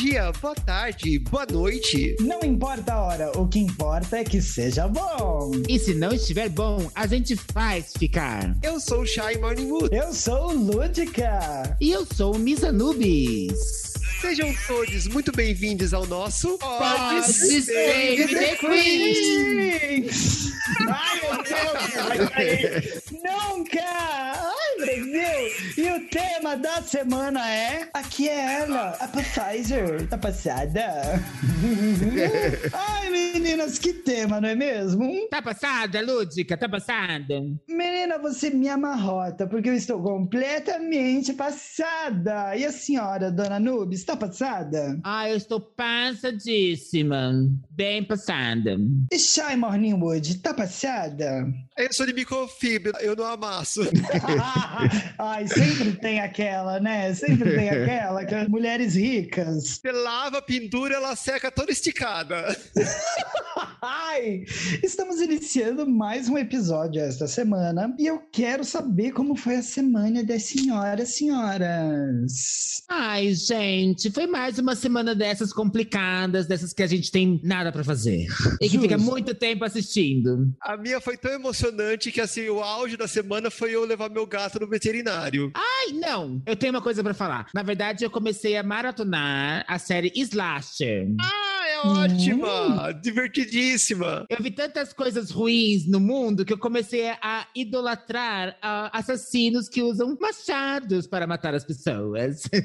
dia, boa tarde, boa noite. Não importa a hora, o que importa é que seja bom. E se não estiver bom, a gente faz ficar. Eu sou o Shy Morningwood. Eu sou o Lúdica. E eu sou o Misa Nubis. Sejam todos muito bem-vindos ao nosso Pode Save the Queens! Ai, meu Deus! vai cair. Nunca! Brasil! E o tema da semana é... Aqui é ela, a Pfizer. Tá passada? Ai, meninas, que tema, não é mesmo? Tá passada, Lúdica? Tá passada? Menina, você me amarrota, porque eu estou completamente passada. E a senhora, dona Nubes, tá passada? Ah, eu estou passadíssima. Bem passada. E Shy Morningwood, tá passada? Eu sou de microfibra, eu não amasso. Ai, sempre tem aquela, né? Sempre tem aquela, que as mulheres ricas. Você lava, pendura, ela seca toda esticada. Ai, estamos iniciando mais um episódio esta semana e eu quero saber como foi a semana das senhoras, senhoras. Ai, gente, foi mais uma semana dessas complicadas, dessas que a gente tem nada pra fazer. E que fica Justo. muito tempo assistindo. A minha foi tão emocionante que, assim, o auge da semana foi eu levar meu gato no veterinário. Ai, não! Eu tenho uma coisa pra falar. Na verdade, eu comecei a maratonar a série Slasher. Ah, ótima! Divertidíssima! Eu vi tantas coisas ruins no mundo que eu comecei a idolatrar ah, assassinos que usam machados para matar as pessoas.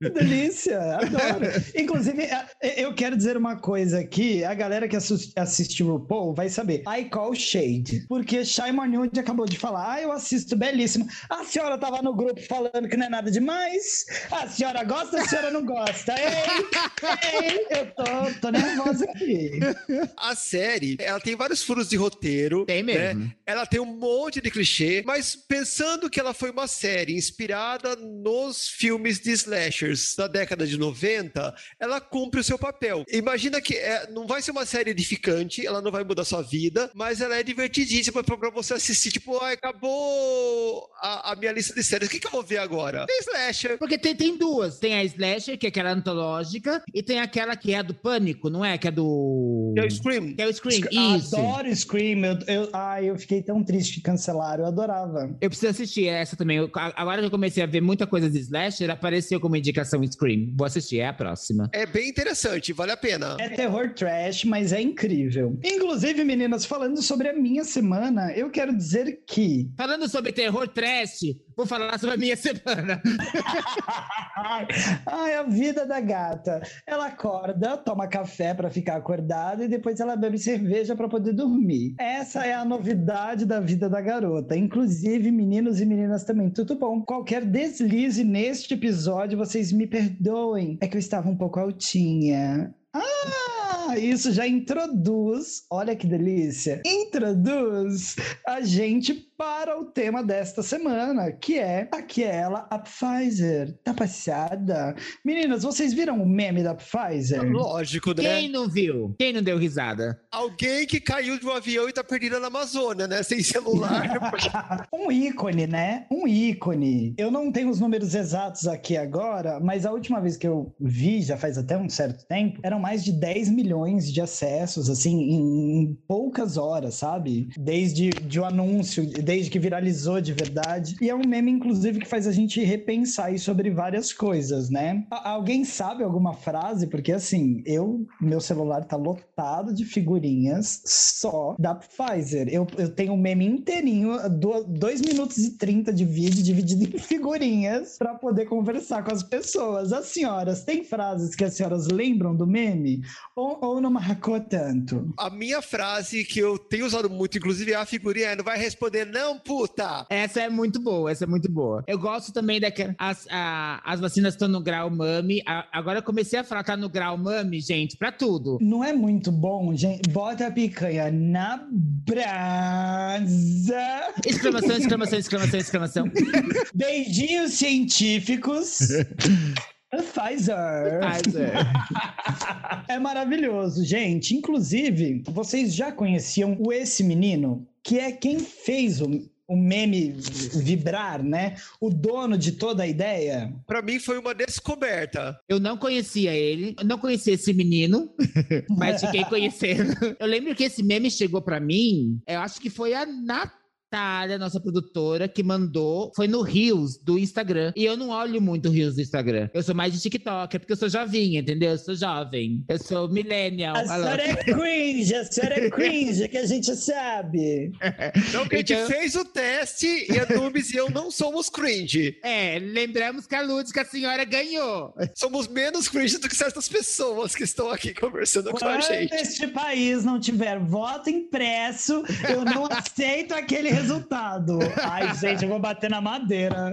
Que delícia, adoro. Inclusive, a- eu quero dizer uma coisa aqui, a galera que assistiu o Paul vai saber. I call shade, porque Shy Morningwood acabou de falar, ah, eu assisto belíssimo. A senhora tava no grupo falando que não é nada demais. A senhora gosta, a senhora não gosta. Ei, ei, eu tô, tô nervosa aqui. A série, ela tem vários furos de roteiro. Tem né? mesmo. Ela tem um monte de clichê, mas pensando que ela foi uma série inspirada nos filmes de slashers da década de 90, ela cumpre o seu papel. Imagina que é, não vai ser uma série edificante, ela não vai mudar sua vida, mas ela é divertidíssima pra, pra você assistir. Tipo, ai, acabou a, a minha lista de séries, o que, que eu vou ver agora? Tem slasher. Porque tem, tem duas. Tem a Slasher, que é aquela antológica, e tem aquela que é a do Pânico, não é? Que é do. Que é o Scream. Que é o Scream. Isso. Adoro Scream. Eu, eu, ai, eu fiquei tão triste que cancelaram. Eu adorava. Eu preciso assistir essa também. Eu- agora que eu comecei a ver muita coisa de Slasher, apareceu como indicação Scream. Vou assistir, é a próxima. É bem interessante, vale a pena. É terror trash, mas é incrível. Inclusive, meninas, falando sobre a minha semana, eu quero dizer que. Falando sobre terror trash, vou falar sobre a minha semana. Ai, a vida da gata. Ela acorda, toma café pra ficar acordada e depois ela bebe cerveja pra poder dormir. Essa é a novidade da vida da garota. Inclusive, meninos e meninas também, tudo bom? Qualquer deslize neste episódio, vocês me perdoem. É que eu estava um pouco altinha. Ah, isso já introduz, olha que delícia, introduz a gente para o tema desta semana, que é aquela a Pfizer. Tá passada? Meninas, vocês viram o meme da Pfizer? Lógico, né? Quem não viu? Quem não deu risada? Alguém que caiu de um avião e tá perdida na Amazônia, né? Sem celular. um ícone, né? Um ícone. Eu não tenho os números exatos aqui agora, mas a última vez que eu vi, já faz até um certo tempo, eram mais de 10 milhões de acessos, assim, em, em poucas horas, sabe? Desde de o anúncio, desde que viralizou de verdade. E é um meme, inclusive, que faz a gente repensar sobre várias coisas, né? Alguém sabe alguma frase? Porque, assim, eu, meu celular tá lotado de figurinhas só da Pfizer. Eu, eu tenho um meme inteirinho, 2 minutos e 30 de vídeo dividido em figurinhas pra poder conversar com as pessoas. As senhoras, tem frases que as senhoras lembram do meme? Ou, ou não marcou tanto? A minha frase que eu tenho usado muito, inclusive é a figurinha, não vai responder não, puta! Essa é muito boa, essa é muito boa. Eu gosto também daquela. As, a- as vacinas estão no grau mami. A- agora eu comecei a falar, tá no grau mami, gente, pra tudo. Não é muito bom, gente? Bota a picanha na brasa. Exclamação, exclamação, exclamação, exclamação. Beijinhos científicos. Pfizer. Pfizer. É maravilhoso, gente. Inclusive, vocês já conheciam o Esse Menino? Que é quem fez o o meme vibrar, né? O dono de toda a ideia. Para mim foi uma descoberta. Eu não conhecia ele, eu não conhecia esse menino, mas fiquei conhecendo. Eu lembro que esse meme chegou para mim, eu acho que foi a Nath Natália, nossa produtora, que mandou, foi no Rios do Instagram. E eu não olho muito Rios do Instagram. Eu sou mais de TikTok, é porque eu sou jovinha, entendeu? Eu sou jovem. Eu sou millennial. A senhora é cringe, a senhora é cringe, que a gente sabe. Então, que a gente então... fez o teste e a Nubes e eu não somos cringe. É, lembramos que a que a senhora ganhou. Somos menos cringe do que certas pessoas que estão aqui conversando Quando com a gente. Quando este país não tiver voto impresso, eu não aceito aquele resultado. Ai, gente, eu vou bater na madeira.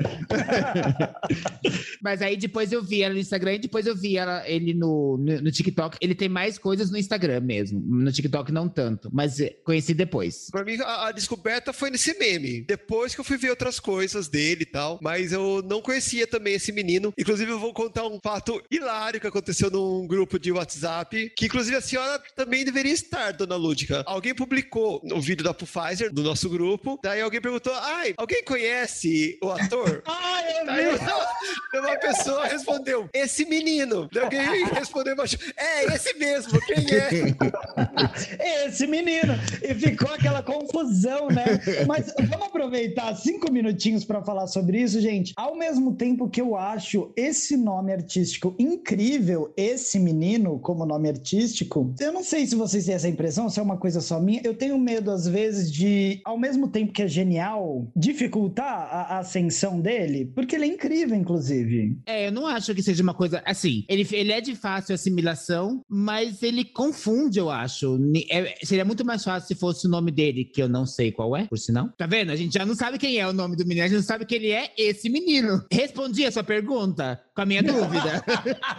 Mas aí depois eu vi ela no Instagram e depois eu vi ela, ele no, no, no, TikTok. Ele tem mais coisas no Instagram mesmo. No TikTok não tanto, mas eh, conheci depois. Pra mim, a, a descoberta foi nesse meme. Depois que eu fui ver outras coisas dele e tal. Mas eu não conhecia também esse menino. Inclusive, eu vou contar um fato hilário que aconteceu num grupo de WhatsApp. Que, inclusive, a senhora também deveria estar, dona Lúdica. Alguém publicou um vídeo da Pfizer, do nosso grupo, Daí alguém perguntou: ai, alguém conhece o ator? ai, eu Daí vi. uma pessoa respondeu: esse menino. Daí alguém respondeu embaixo: é, esse mesmo, quem é? esse menino. E ficou aquela confusão, né? Mas vamos aproveitar cinco minutinhos para falar sobre isso, gente. Ao mesmo tempo que eu acho esse nome artístico incrível, esse menino como nome artístico, eu não sei se vocês têm essa impressão, se é uma coisa só minha. Eu tenho medo, às vezes, de, ao mesmo tempo que é genial, dificultar a, a, ascensão dele? Porque ele é incrível, inclusive. É, eu não acho que seja uma coisa assim. Ele, ele é de fácil assimilação, mas ele confunde, eu acho. É, seria muito mais fácil se fosse o nome dele, que eu não sei qual é, por sinal. Tá vendo? A gente já não sabe quem é o nome do menino, a gente não sabe que ele é esse menino. Respondi a sua pergunta com a minha dúvida.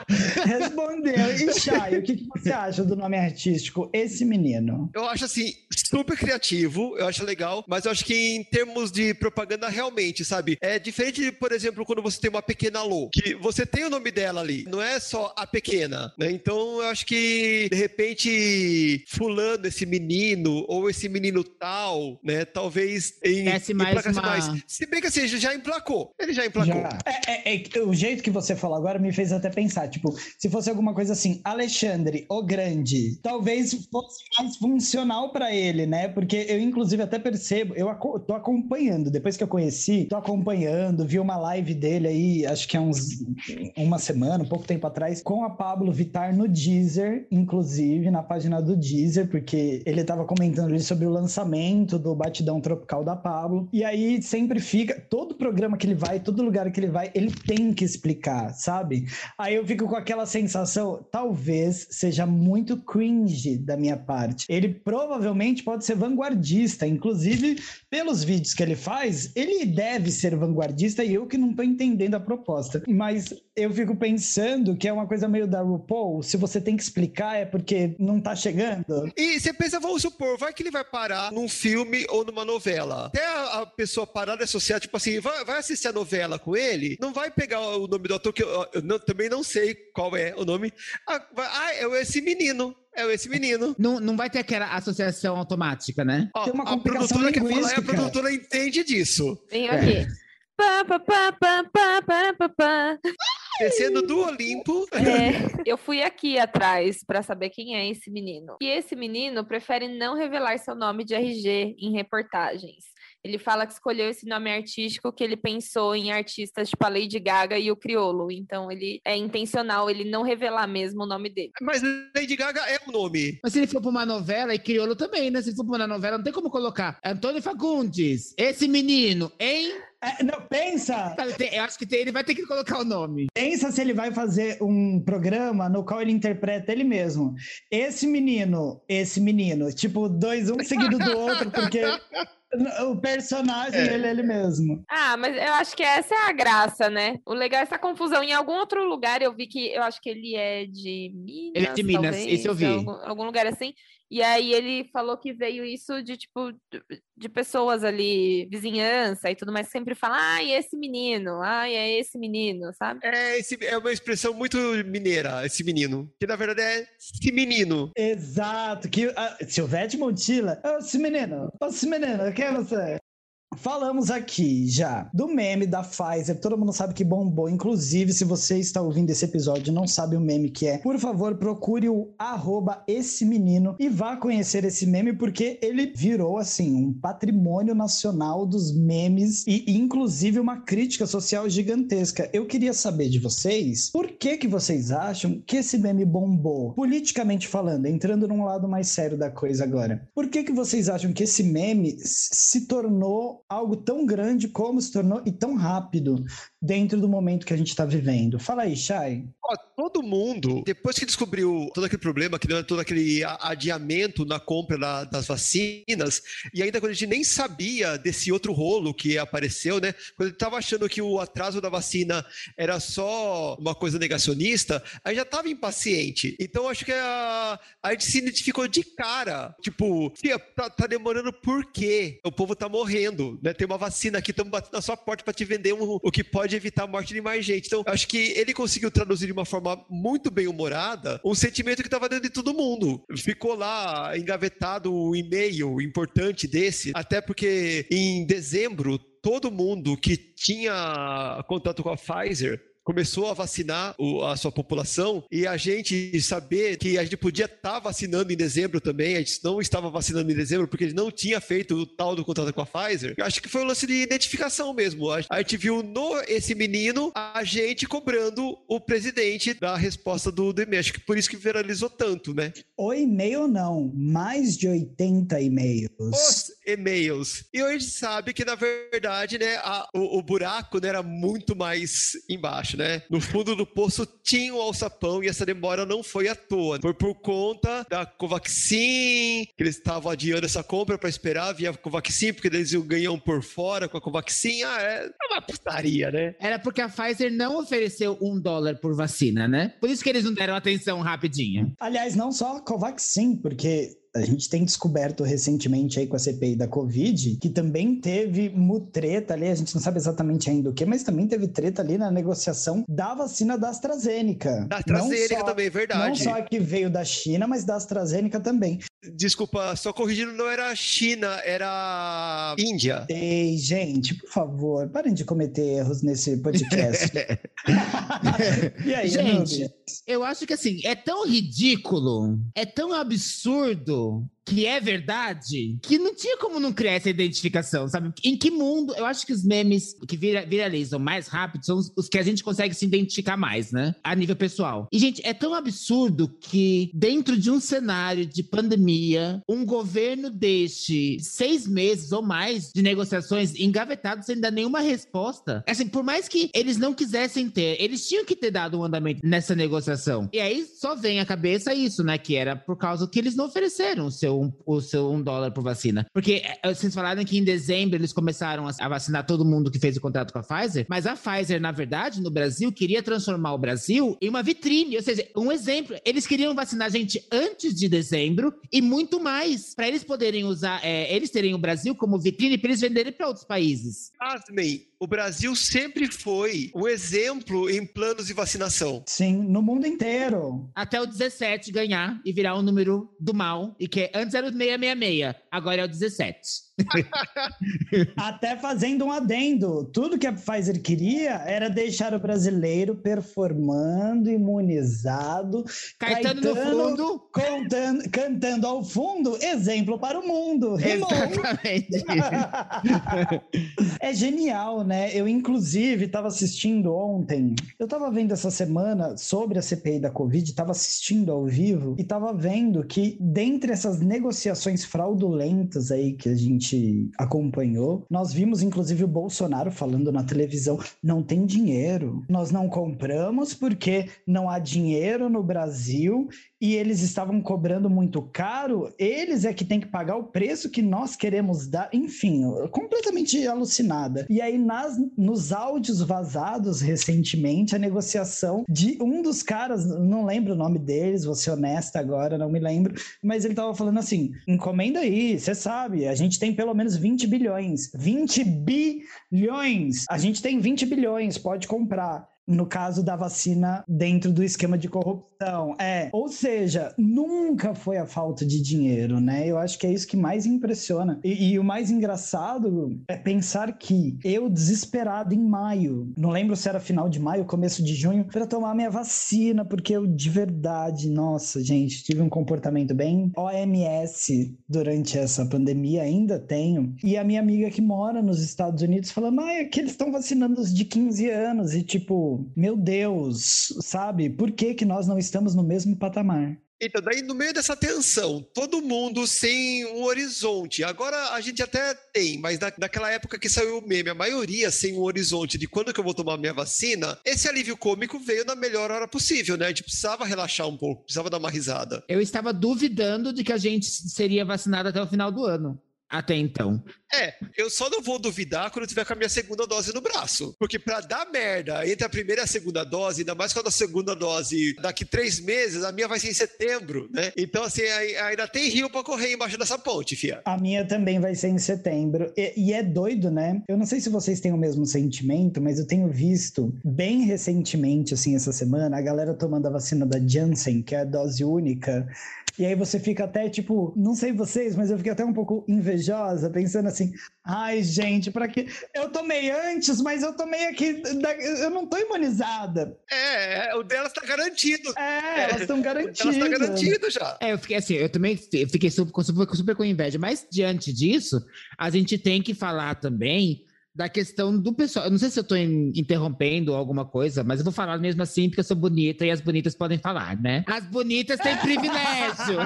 Respondeu. E Chay, o que, que você acha do nome artístico Esse Menino? Eu acho assim, super criativo, eu acho legal, mas eu acho que em termos de propaganda, realmente, sabe? É diferente, por exemplo, quando você tem uma pequena Lô, que você tem o nome dela ali, não é só a pequena, né? Então eu acho que, de repente, fulano, esse menino, ou esse menino tal, né? Talvez em, mais, uma... mais. Se bem que assim, já emplacou. Ele já emplacou. Já. É, é, é, o jeito que você falou agora me fez até pensar, tipo, se fosse alguma coisa assim, Alexandre, o Grande, talvez fosse mais funcional para ele, né? Porque eu, inclusive, até percebo, eu tô acompanhando, depois que eu conheci, tô acompanhando, vi uma live dele aí, acho que é uns uma semana, um pouco tempo atrás, com a Pablo Vitar no Deezer, inclusive, na página do Deezer, porque ele tava comentando ali sobre o lançamento do Batidão Tropical da Pablo. E aí sempre fica, todo programa que ele vai, todo lugar que ele vai, ele tem que explicar, sabe? Aí eu fico com aquela sensação, talvez seja muito cringe da minha parte. Ele provavelmente pode ser vanguardista, inclusive pelos vídeos que ele faz, ele deve ser vanguardista e eu que não tô entendendo a proposta. Mas eu fico pensando que é uma coisa meio da RuPaul, se você tem que explicar é porque não tá chegando. E você pensa, vamos supor, vai que ele vai parar num filme ou numa novela. Até a, a pessoa parar de associar, tipo assim, vai, vai, assistir a novela com ele, não vai pegar o nome do ator, que eu, eu não, também não sei qual é o nome. Ah, vai, ah, é esse menino é esse menino. Não, não vai ter aquela associação automática, né? Ó, Tem uma a produtora que fala, a produtora entende disso. Vem aqui. É. Pá, pá, pá, pá, pá, pá, pá, pá. Descendo do Olimpo. É, eu fui aqui atrás para saber quem é esse menino. E esse menino prefere não revelar seu nome de RG em reportagens. Ele fala que escolheu esse nome artístico que ele pensou em artistas tipo a Lady Gaga e o Criolo. Então ele é intencional ele não revelar mesmo o nome dele. Mas Lady Gaga é um nome. Mas se ele for pra uma novela, e Criolo também, né? Se ele for pra uma novela, não tem como colocar. Antônio Fagundes, esse menino, hein? É, não, pensa. Eu acho que ele vai ter que colocar o nome. Pensa se ele vai fazer um programa no qual ele interpreta ele mesmo. Esse menino, esse menino. Tipo, dois, um seguido do outro, porque o personagem é. ele é ele mesmo. Ah, mas eu acho que essa é a graça, né? O legal é essa confusão. Em algum outro lugar eu vi que eu acho que ele é de Minas. Ele é de Minas, talvez, esse eu vi. Algum, algum lugar assim. E aí ele falou que veio isso de tipo de pessoas ali, vizinhança e tudo mais, sempre fala, ai, esse menino, ai, é esse menino, sabe? É, esse, é uma expressão muito mineira, esse menino. Que na verdade é esse menino. Exato, que a Silvete Montilla, esse menino, esse menino, quem é você? Falamos aqui já do meme da Pfizer, todo mundo sabe que bombou. Inclusive, se você está ouvindo esse episódio e não sabe o meme que é, por favor, procure o arroba esse menino e vá conhecer esse meme, porque ele virou, assim, um patrimônio nacional dos memes e, inclusive, uma crítica social gigantesca. Eu queria saber de vocês, por que que vocês acham que esse meme bombou? Politicamente falando, entrando num lado mais sério da coisa agora. Por que que vocês acham que esse meme se tornou algo tão grande como se tornou e tão rápido dentro do momento que a gente está vivendo. Fala aí, Chay. todo mundo, depois que descobriu todo aquele problema, que deu todo aquele adiamento na compra da, das vacinas, e ainda quando a gente nem sabia desse outro rolo que apareceu, né? Quando ele estava achando que o atraso da vacina era só uma coisa negacionista, aí já estava impaciente. Então acho que a, a gente se identificou de cara. Tipo, tá, tá demorando por quê? O povo tá morrendo, né? Tem uma vacina aqui, estamos batendo na sua porta para te vender um, o que pode pode evitar a morte de mais gente. Então, acho que ele conseguiu traduzir de uma forma muito bem humorada um sentimento que estava dentro de todo mundo. Ficou lá engavetado um e-mail importante desse, até porque em dezembro todo mundo que tinha contato com a Pfizer começou a vacinar a sua população e a gente saber que a gente podia estar tá vacinando em dezembro também, a gente não estava vacinando em dezembro porque a gente não tinha feito o tal do contrato com a Pfizer, eu acho que foi um lance de identificação mesmo. A gente viu no esse menino a gente cobrando o presidente da resposta do, do e-mail. Acho que por isso que viralizou tanto, né? O e-mail não, mais de 80 e-mails. Os e-mails. E gente sabe que, na verdade, né, a, o, o buraco né, era muito mais embaixo, né? No fundo do poço tinha um alçapão e essa demora não foi à toa. Foi por conta da Covaxin, que eles estavam adiando essa compra para esperar via Covaxin, porque eles ganham por fora com a Covaxin. Ah, é, é uma putaria, né? Era porque a Pfizer não ofereceu um dólar por vacina, né? Por isso que eles não deram atenção rapidinho. Aliás, não só a Covaxin, porque a gente tem descoberto recentemente aí com a CPI da Covid que também teve mutreta ali, a gente não sabe exatamente ainda o que, mas também teve treta ali na negociação da vacina da AstraZeneca. Da AstraZeneca só, também, verdade. Não só a que veio da China, mas da AstraZeneca também. Desculpa, só corrigindo, não era China, era Índia. Ei, gente, por favor, parem de cometer erros nesse podcast. e aí, gente, eu acho que assim, é tão ridículo, é tão absurdo que é verdade, que não tinha como não criar essa identificação, sabe? Em que mundo? Eu acho que os memes que vira, viralizam mais rápido são os, os, que a gente consegue se identificar mais, né? A nível pessoal. E, gente, é tão absurdo que, dentro de um cenário de pandemia, um governo deixe seis meses ou mais de negociações engavetados sem dar nenhuma resposta. Assim, por mais que eles não quisessem ter, eles tinham que ter dado um andamento nessa negociação. E aí só vem à cabeça isso, né? Que era por causa que eles não ofereceram o seu um, o seu um dólar por vacina. Porque é, vocês falaram que em dezembro eles começaram a, a vacinar todo mundo que fez o contrato com a Pfizer, mas a Pfizer, na verdade, no Brasil, queria transformar o Brasil em uma vitrine. Ou seja, um exemplo, eles queriam vacinar a gente antes de dezembro e muito mais, para eles poderem usar, é, eles terem o Brasil como vitrine para eles venderem para outros países. Pasmem, o Brasil sempre foi um exemplo em planos de vacinação. Sim, no mundo inteiro. Até o 17 ganhar e virar um número do mal, e que antes era o 666, agora é o 17. Até fazendo um adendo, tudo que a Pfizer queria era deixar o brasileiro performando, imunizado, Caetano, Caetano no fundo, contando, cantando ao fundo, exemplo para o mundo. Exatamente. é genial, né? Eu inclusive estava assistindo ontem, eu estava vendo essa semana sobre a CPI da Covid, estava assistindo ao vivo e estava vendo que dentre essas negociações fraudulentas aí que a gente acompanhou, nós vimos inclusive o Bolsonaro falando na televisão: não tem dinheiro, nós não compramos porque não há dinheiro no Brasil e eles estavam cobrando muito caro, eles é que tem que pagar o preço que nós queremos dar, enfim, completamente alucinada. E aí nas nos áudios vazados recentemente a negociação de um dos caras, não lembro o nome deles, vou ser honesta agora, não me lembro, mas ele tava falando assim: "Encomenda aí, você sabe, a gente tem pelo menos 20 bilhões. 20 bilhões! A gente tem 20 bilhões, pode comprar. No caso da vacina dentro do esquema de corrupção. É, ou seja, nunca foi a falta de dinheiro, né? Eu acho que é isso que mais impressiona. E, e o mais engraçado é pensar que eu, desesperado em maio, não lembro se era final de maio, começo de junho, para tomar minha vacina, porque eu de verdade, nossa, gente, tive um comportamento bem OMS durante essa pandemia, ainda tenho. E a minha amiga que mora nos Estados Unidos falando, ah, é que eles estão vacinando os de 15 anos. E tipo, meu Deus, sabe? Por que, que nós não estamos no mesmo patamar? Então, daí no meio dessa tensão, todo mundo sem um horizonte. Agora a gente até tem, mas na, naquela época que saiu o meme, a maioria sem um horizonte de quando que eu vou tomar minha vacina, esse alívio cômico veio na melhor hora possível, né? A gente precisava relaxar um pouco, precisava dar uma risada. Eu estava duvidando de que a gente seria vacinado até o final do ano. Até então. É, eu só não vou duvidar quando eu tiver com a minha segunda dose no braço. Porque para dar merda entre a primeira e a segunda dose, ainda mais quando a segunda dose daqui três meses, a minha vai ser em setembro, né? Então, assim, ainda tem rio para correr embaixo dessa ponte, fia. A minha também vai ser em setembro. E, e é doido, né? Eu não sei se vocês têm o mesmo sentimento, mas eu tenho visto bem recentemente, assim, essa semana, a galera tomando a vacina da Janssen, que é a dose única. E aí você fica até tipo, não sei vocês, mas eu fiquei até um pouco invejosa, pensando assim: ai, gente, para que. Eu tomei antes, mas eu tomei aqui. Eu não tô imunizada. É, o delas tá garantido. É, elas estão garantidas. Elas tá garantido já. É, eu fiquei assim, eu também fiquei super, super, super com inveja, mas diante disso, a gente tem que falar também da questão do pessoal. Eu não sei se eu estou interrompendo alguma coisa, mas eu vou falar mesmo assim, porque eu sou bonita e as bonitas podem falar, né? As bonitas têm privilégio.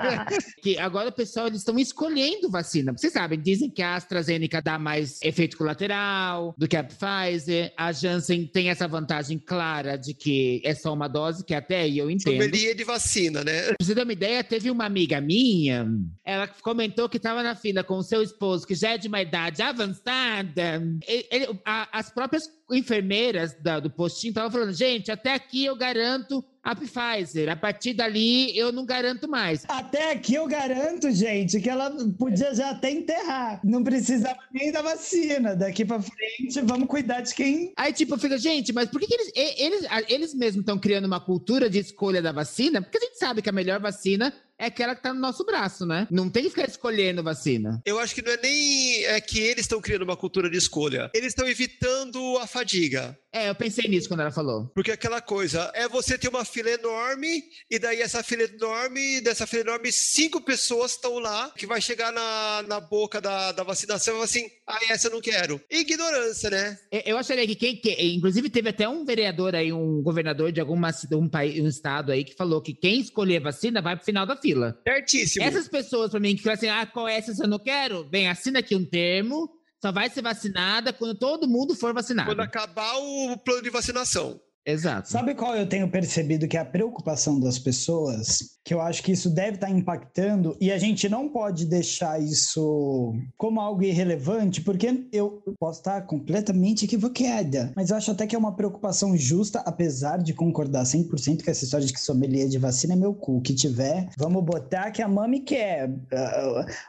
que agora o pessoal, eles estão escolhendo vacina. Vocês sabem, dizem que a AstraZeneca dá mais efeito colateral do que a Pfizer. A Janssen tem essa vantagem clara de que é só uma dose, que até aí eu entendo. Sommelier de vacina, né? Pra você ter uma ideia, teve uma amiga minha, ela comentou que estava na fila com o seu esposo, que já é de uma idade avançada, ele, ele, a, as próprias enfermeiras da, do postinho estavam falando, gente, até aqui eu garanto a Pfizer. A partir dali, eu não garanto mais. Até aqui eu garanto, gente, que ela podia já até enterrar. Não precisava nem da vacina. Daqui pra frente, vamos cuidar de quem. Aí, tipo, fica, gente, mas por que, que eles, eles, eles mesmos estão criando uma cultura de escolha da vacina? Porque a gente sabe que a melhor vacina é aquela que tá no nosso braço, né? Não tem que ficar escolhendo vacina. Eu acho que não é nem é que eles estão criando uma cultura de escolha. Eles estão evitando a fadiga. É, eu pensei nisso quando ela falou. Porque aquela coisa, é você ter uma fila enorme, e daí essa fila enorme, dessa fila enorme, cinco pessoas estão lá, que vai chegar na, na boca da, da vacinação e vai assim, ah, essa eu não quero. Ignorância, né? Eu, acharia que quem, que, inclusive teve até um vereador aí, um governador de alguma um país, um estado aí, que falou que quem escolher vacina vai pro final da fila. Certíssimo. Essas pessoas, pra mim, que falam assim, ah, qual é essa eu não quero? Bem, assina aqui um termo, só vai ser vacinada quando todo mundo for vacinado. Quando acabar o plano de vacinação. Exato. Sabe qual eu tenho percebido que é a preocupação das pessoas? Que eu acho que isso deve estar impactando e a gente não pode deixar isso como algo irrelevante, porque eu posso estar completamente equivocada, mas eu acho até que é uma preocupação justa, apesar de concordar 100% que essa história de que sommelier de vacina é meu cu. Que tiver, vamos botar que a mami quer.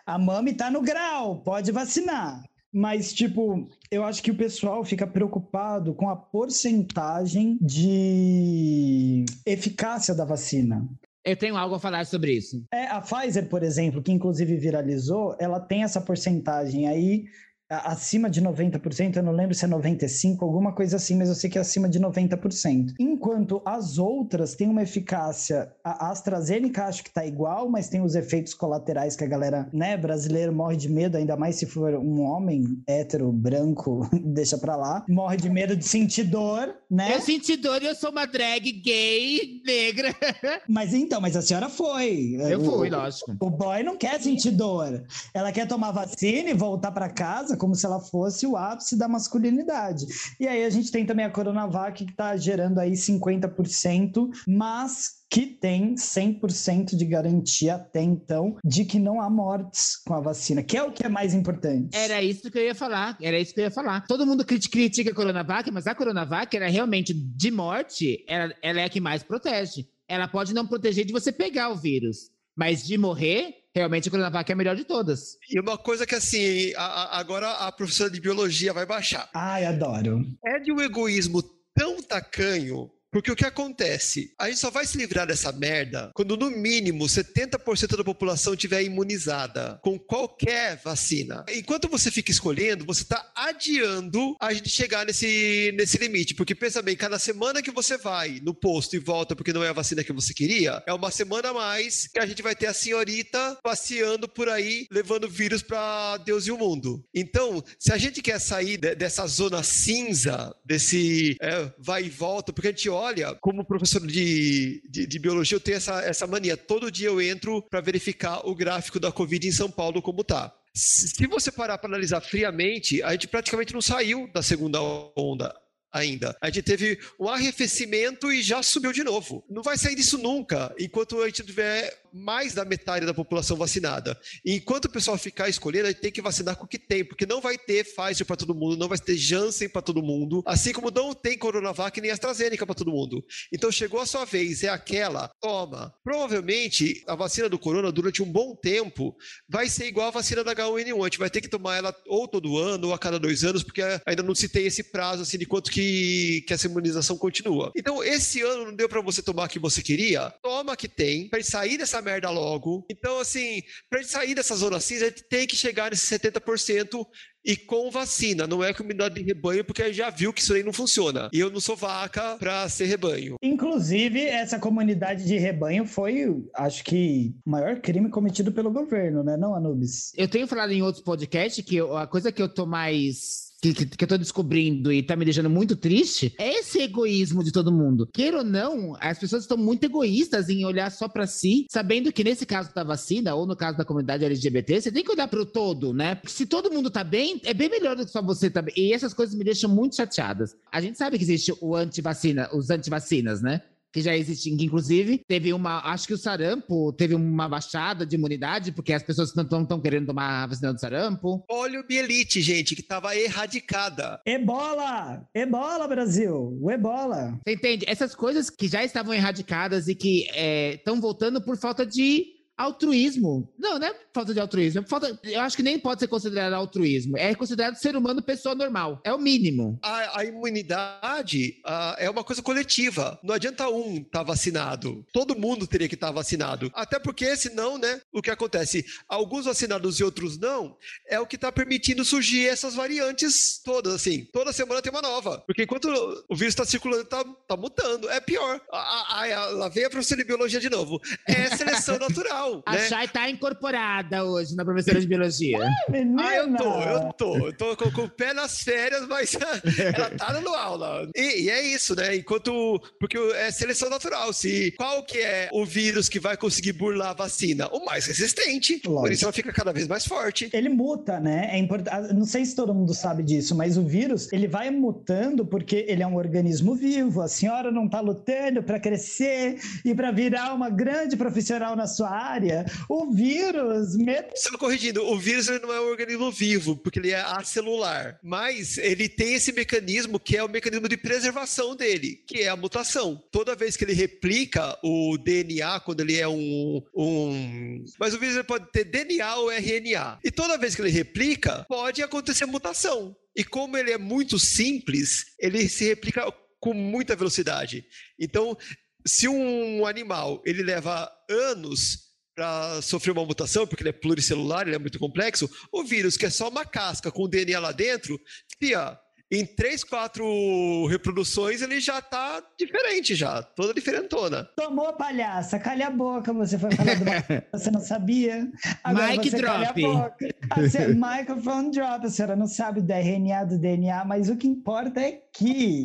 A mami tá no grau, pode vacinar. Mas, tipo, eu acho que o pessoal fica preocupado com a porcentagem de eficácia da vacina. Eu tenho algo a falar sobre isso. É, a Pfizer, por exemplo, que inclusive viralizou, ela tem essa porcentagem aí acima de 90%, eu não lembro se é 95%, alguma coisa assim, mas eu sei que é acima de 90%. Enquanto as outras têm uma eficácia, a AstraZeneca acho que tá igual, mas tem os efeitos colaterais que a galera, né, brasileiro morre de medo, ainda mais se for um homem hétero, branco, deixa pra lá, morre de medo de sentir dor, né? Eu senti dor e eu sou uma drag gay, negra. Mas então, mas a senhora foi. Eu fui, lógico. O boy não quer sentir dor. Ela quer tomar vacina e voltar para casa como se ela fosse o ápice da masculinidade. E aí a gente tem também a Coronavac, que está gerando aí 50%, mas que tem 100% de garantia até então de que não há mortes com a vacina, que é o que é mais importante. Era isso que eu ia falar, era isso que eu ia falar. Todo mundo critica a Coronavac, mas a Coronavac, ela realmente, de morte, ela, ela é a que mais protege. Ela pode não proteger de você pegar o vírus, mas de morrer, realmente a Coronavac é a melhor de todas. E uma coisa que, assim, a, a, agora a professora de biologia vai baixar. Ai, adoro. É de um egoísmo tão tacanho porque o que acontece? A gente só vai se livrar dessa merda quando, no mínimo, 70% da população tiver imunizada com qualquer vacina. Enquanto você fica escolhendo, você está adiando a gente chegar nesse, nesse limite. Porque pensa bem, cada semana que você vai no posto e volta porque não é a vacina que você queria, é uma semana a mais que a gente vai ter a senhorita passeando por aí, levando vírus para Deus e o mundo. Então, se a gente quer sair de, dessa zona cinza, desse é, vai e volta, porque a gente olha olha, como professor de, de, de, biologia, eu tenho essa, essa mania. Todo dia eu entro para verificar o gráfico da Covid em São Paulo como tá. Se você parar para analisar friamente, a gente praticamente não saiu da segunda onda ainda. A gente teve um arrefecimento e já subiu de novo. Não vai sair disso nunca, enquanto a gente tiver mais da metade da população vacinada. E enquanto o pessoal ficar escolhendo, a gente tem que vacinar com o que tem, porque não vai ter Pfizer para todo mundo, não vai ter Janssen para todo mundo, assim como não tem Coronavac nem AstraZeneca para todo mundo. Então chegou a sua vez, é aquela, toma. Provavelmente a vacina do corona durante um bom tempo vai ser igual a vacina da H1N1, a gente vai ter que tomar ela ou todo ano ou a cada dois anos, porque ainda não se tem esse prazo assim de quanto que, que essa imunização continua. Então esse ano não deu para você tomar o que você queria? Toma que tem, para sair dessa merda logo. Então, assim, pra gente sair dessa zona cinza, a gente tem que chegar nesse 70% e com vacina, não é comunidade de rebanho, porque a gente já viu que isso aí não funciona. E eu não sou vaca para ser rebanho. Inclusive, essa comunidade de rebanho foi, acho que, o maior crime cometido pelo governo, né? Não, Anubis? Eu tenho falado em outros podcasts que a coisa que eu tô mais que, que, que, eu tô descobrindo e tá me deixando muito triste é esse egoísmo de todo mundo. Queira ou não, as pessoas estão muito egoístas em olhar só para si, sabendo que nesse caso da vacina, ou no caso da comunidade LGBT, você tem que olhar para o todo, né? Se todo mundo tá bem, é bem melhor do que só você tá bem. E essas coisas me deixam muito chateadas. A gente sabe que existe o antivacina, os antivacinas, né? Que já existe, inclusive teve uma, acho que o sarampo teve uma baixada de imunidade, porque as pessoas não estão querendo tomar a vacina do sarampo. Poliomielite, gente, que estava erradicada. Ebola! Ebola, Brasil! O ebola! Você entende? Essas coisas que já estavam erradicadas e que estão é, voltando por falta de altruísmo. Não, não é falta de altruísmo. É falta, eu acho que nem pode ser considerado altruísmo. É considerado ser humano pessoa normal. É o mínimo. A, a imunidade a, é uma coisa coletiva. Não adianta um estar tá vacinado. Todo mundo teria que estar tá vacinado. Até porque, senão, né, o que acontece? Alguns vacinados e outros não, é o que está permitindo surgir essas variantes todas, assim. Toda semana tem uma nova. Porque enquanto o vírus está circulando, está tá mutando. É pior. A, a, a, lá vem a professora de biologia de novo. É seleção natural. A né? Chay tá incorporada hoje na professora de biologia. ah, eu tô, eu tô. Eu tô com, com o pé nas férias, mas ela tá dando aula. E, e, é isso, né? Enquanto. Porque é seleção natural. Se qual que é o vírus que vai conseguir burlar a vacina? O mais resistente. Lógico. Por isso ela fica cada vez mais forte. Ele muta, né? É importante. Não sei se todo mundo sabe disso, mas o vírus ele vai mutando porque ele é um organismo vivo. A senhora não tá lutando para crescer e para virar uma grande profissional na sua área área. O vírus. Met... Só corrigindo, o vírus não é um organismo vivo, porque ele é acelular. Mas ele tem esse mecanismo que é o mecanismo de preservação dele, que é a mutação. Toda vez que ele replica o DNA, quando ele é um. um... Mas o vírus pode ter DNA ou RNA. E toda vez que ele replica, pode acontecer mutação. E como ele é muito simples, ele se replica com muita velocidade. Então, se um animal ele leva anos para sofrer uma mutação, porque ele é pluricelular, ele é muito complexo, o vírus, que é só uma casca com DNA lá dentro, fia, em três, quatro reproduções ele já tá diferente já, toda diferentona. Tomou, palhaça, calha a boca, você foi falar do você não sabia. Agora Mike drop. microphone drop, a senhora não sabe do RNA, do DNA, mas o que importa é que,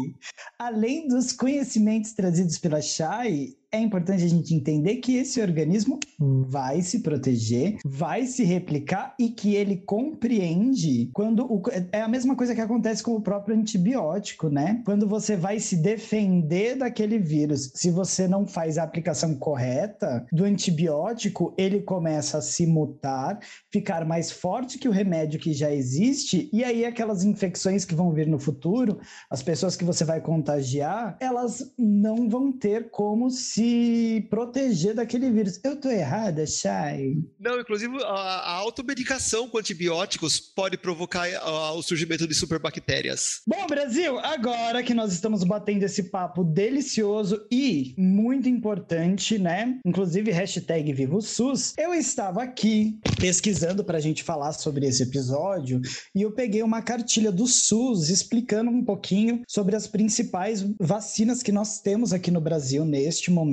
além dos conhecimentos trazidos pela Chay, é importante a gente entender que esse organismo vai se proteger, vai se replicar e que ele compreende quando o, é a mesma coisa que acontece com o próprio antibiótico, né? Quando você vai se defender daquele vírus, se você não faz a aplicação correta do antibiótico, ele começa a se mutar, ficar mais forte que o remédio que já existe, e aí aquelas infecções que vão vir no futuro, as pessoas que você vai contagiar, elas não vão ter como se se proteger daquele vírus. Eu tô errada, Chay? Não, inclusive a, a automedicação com antibióticos pode provocar a, o surgimento de superbactérias. Bom, Brasil, agora que nós estamos batendo esse papo delicioso e muito importante, né? Inclusive, hashtag Vivo SUS, eu estava aqui pesquisando para a gente falar sobre esse episódio e eu peguei uma cartilha do SUS explicando um pouquinho sobre as principais vacinas que nós temos aqui no Brasil neste momento,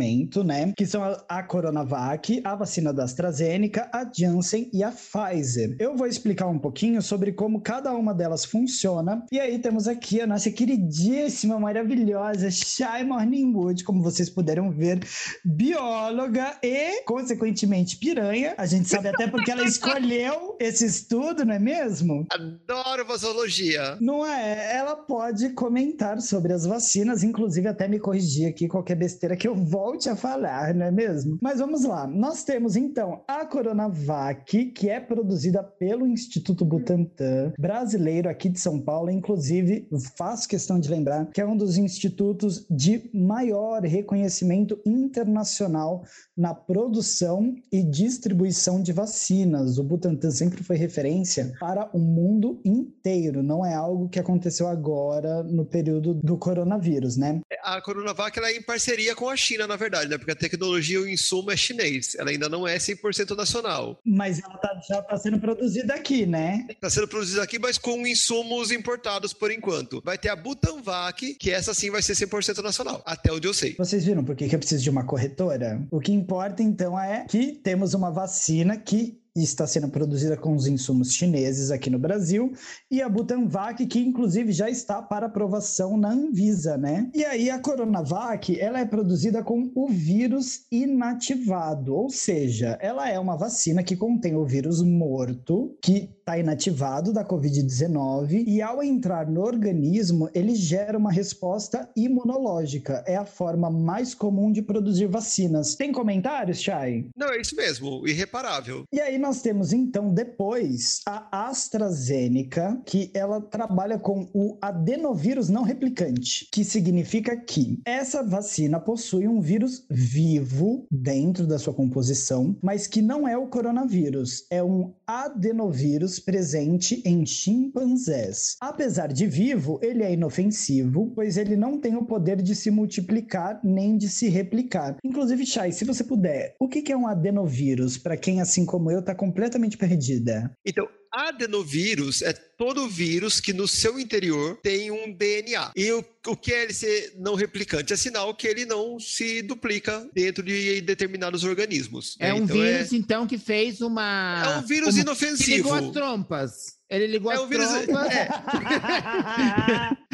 né? Que são a, a Coronavac, a vacina da AstraZeneca, a Janssen e a Pfizer. Eu vou explicar um pouquinho sobre como cada uma delas funciona. E aí temos aqui a nossa queridíssima, maravilhosa Shai Morningwood, como vocês puderam ver, bióloga e, consequentemente, piranha. A gente sabe até porque ela escolheu esse estudo, não é mesmo? Adoro vasologia. Não é? Ela pode comentar sobre as vacinas, inclusive até me corrigir aqui qualquer besteira que eu volte a falar, não é mesmo? Mas vamos lá. Nós temos então a Coronavac, que é produzida pelo Instituto Butantan, brasileiro aqui de São Paulo, inclusive faço questão de lembrar que é um dos institutos de maior reconhecimento internacional na produção e distribuição de vacinas. O Butantan sempre foi referência para o mundo inteiro, não é algo que aconteceu agora no período do coronavírus, né? A Coronavac ela é em parceria com a China, na verdade, né? Porque a tecnologia o insumo é chinês, ela ainda não é 100% nacional. Mas ela tá, já está sendo produzida aqui, né? Está sendo produzida aqui, mas com insumos importados por enquanto. Vai ter a Butanvac, que essa sim vai ser 100% nacional, até onde eu sei. Vocês viram por que eu preciso de uma corretora? O que importa então é que temos uma vacina que está sendo produzida com os insumos chineses aqui no Brasil, e a Butanvac, que inclusive já está para aprovação na Anvisa, né? E aí a Coronavac, ela é produzida com o vírus inativado, ou seja, ela é uma vacina que contém o vírus morto, que está inativado da Covid-19, e ao entrar no organismo, ele gera uma resposta imunológica. É a forma mais comum de produzir vacinas. Tem comentários, Chay? Não, é isso mesmo, irreparável. E aí nós temos então depois a AstraZeneca, que ela trabalha com o adenovírus não replicante, que significa que essa vacina possui um vírus vivo dentro da sua composição, mas que não é o coronavírus, é um adenovírus presente em chimpanzés. Apesar de vivo, ele é inofensivo, pois ele não tem o poder de se multiplicar nem de se replicar. Inclusive, Chay, se você puder, o que é um adenovírus para quem assim como eu está Tá completamente perdida. Então, adenovírus é todo vírus que no seu interior tem um DNA. E o, o que é ele ser não replicante? É sinal que ele não se duplica dentro de determinados organismos. É né? um então, vírus, é... então, que fez uma. É um vírus inofensivo. Que ligou as trompas. Ele ligou é as vírus, trompas. É.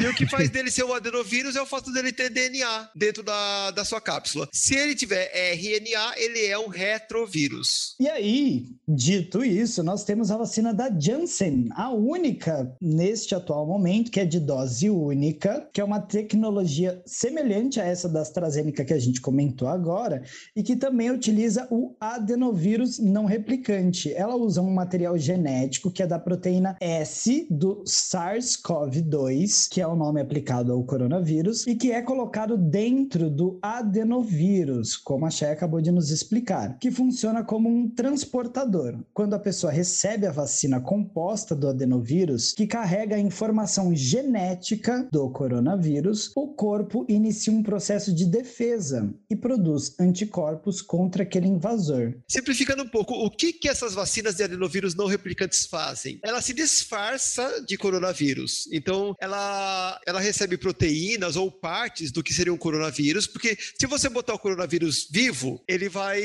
e o que faz dele ser um adenovírus é o fato dele ter DNA dentro da, da sua cápsula. Se ele tiver RNA, ele é um retrovírus. E aí, dito isso, nós temos a vacina da Janssen, a única neste atual momento, que é de dose única, que é uma tecnologia semelhante a essa da AstraZeneca que a gente comentou agora, e que também utiliza o adenovírus não replicante. Ela usa um material genético que é da proteína S do SARS-CoV-2, que é o nome aplicado ao coronavírus, e que é colocado dentro do adenovírus, como a Chay acabou de nos explicar, que funciona como um transportador. Quando a pessoa recebe a vacina composta do adenovírus, que carrega a informação genética do coronavírus, o corpo inicia um processo de defesa e produz anticorpos contra aquele invasor. Simplificando um pouco, o que, que essas vacinas de adenovírus não replicantes fazem? Elas se disfarça de coronavírus. Então, ela, ela recebe proteínas ou partes do que seria um coronavírus, porque se você botar o coronavírus vivo, ele vai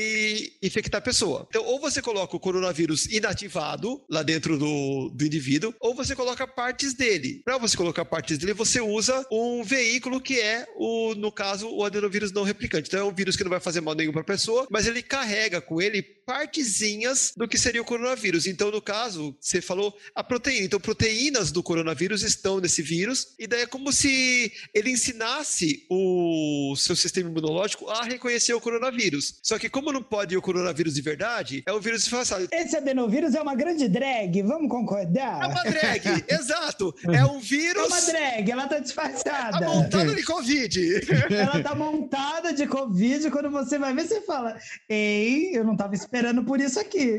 infectar a pessoa. Então, ou você coloca o coronavírus inativado lá dentro do, do indivíduo, ou você coloca partes dele. Para você colocar partes dele, você usa um veículo que é, o, no caso, o adenovírus não replicante. Então, é um vírus que não vai fazer mal nenhum para a pessoa, mas ele carrega com ele partezinhas do que seria o coronavírus. Então, no caso, você falou a proteína. Então, proteínas do coronavírus estão nesse vírus, e daí é como se ele ensinasse o seu sistema imunológico a reconhecer o coronavírus. Só que, como não pode ir o coronavírus de verdade, é um vírus disfarçado. Esse adenovírus é uma grande drag, vamos concordar? É uma drag, exato. É um vírus. É uma drag, ela tá disfarçada. Tá montada de Covid. ela tá montada de Covid. Quando você vai ver, você fala: Ei, eu não tava esperando por isso aqui.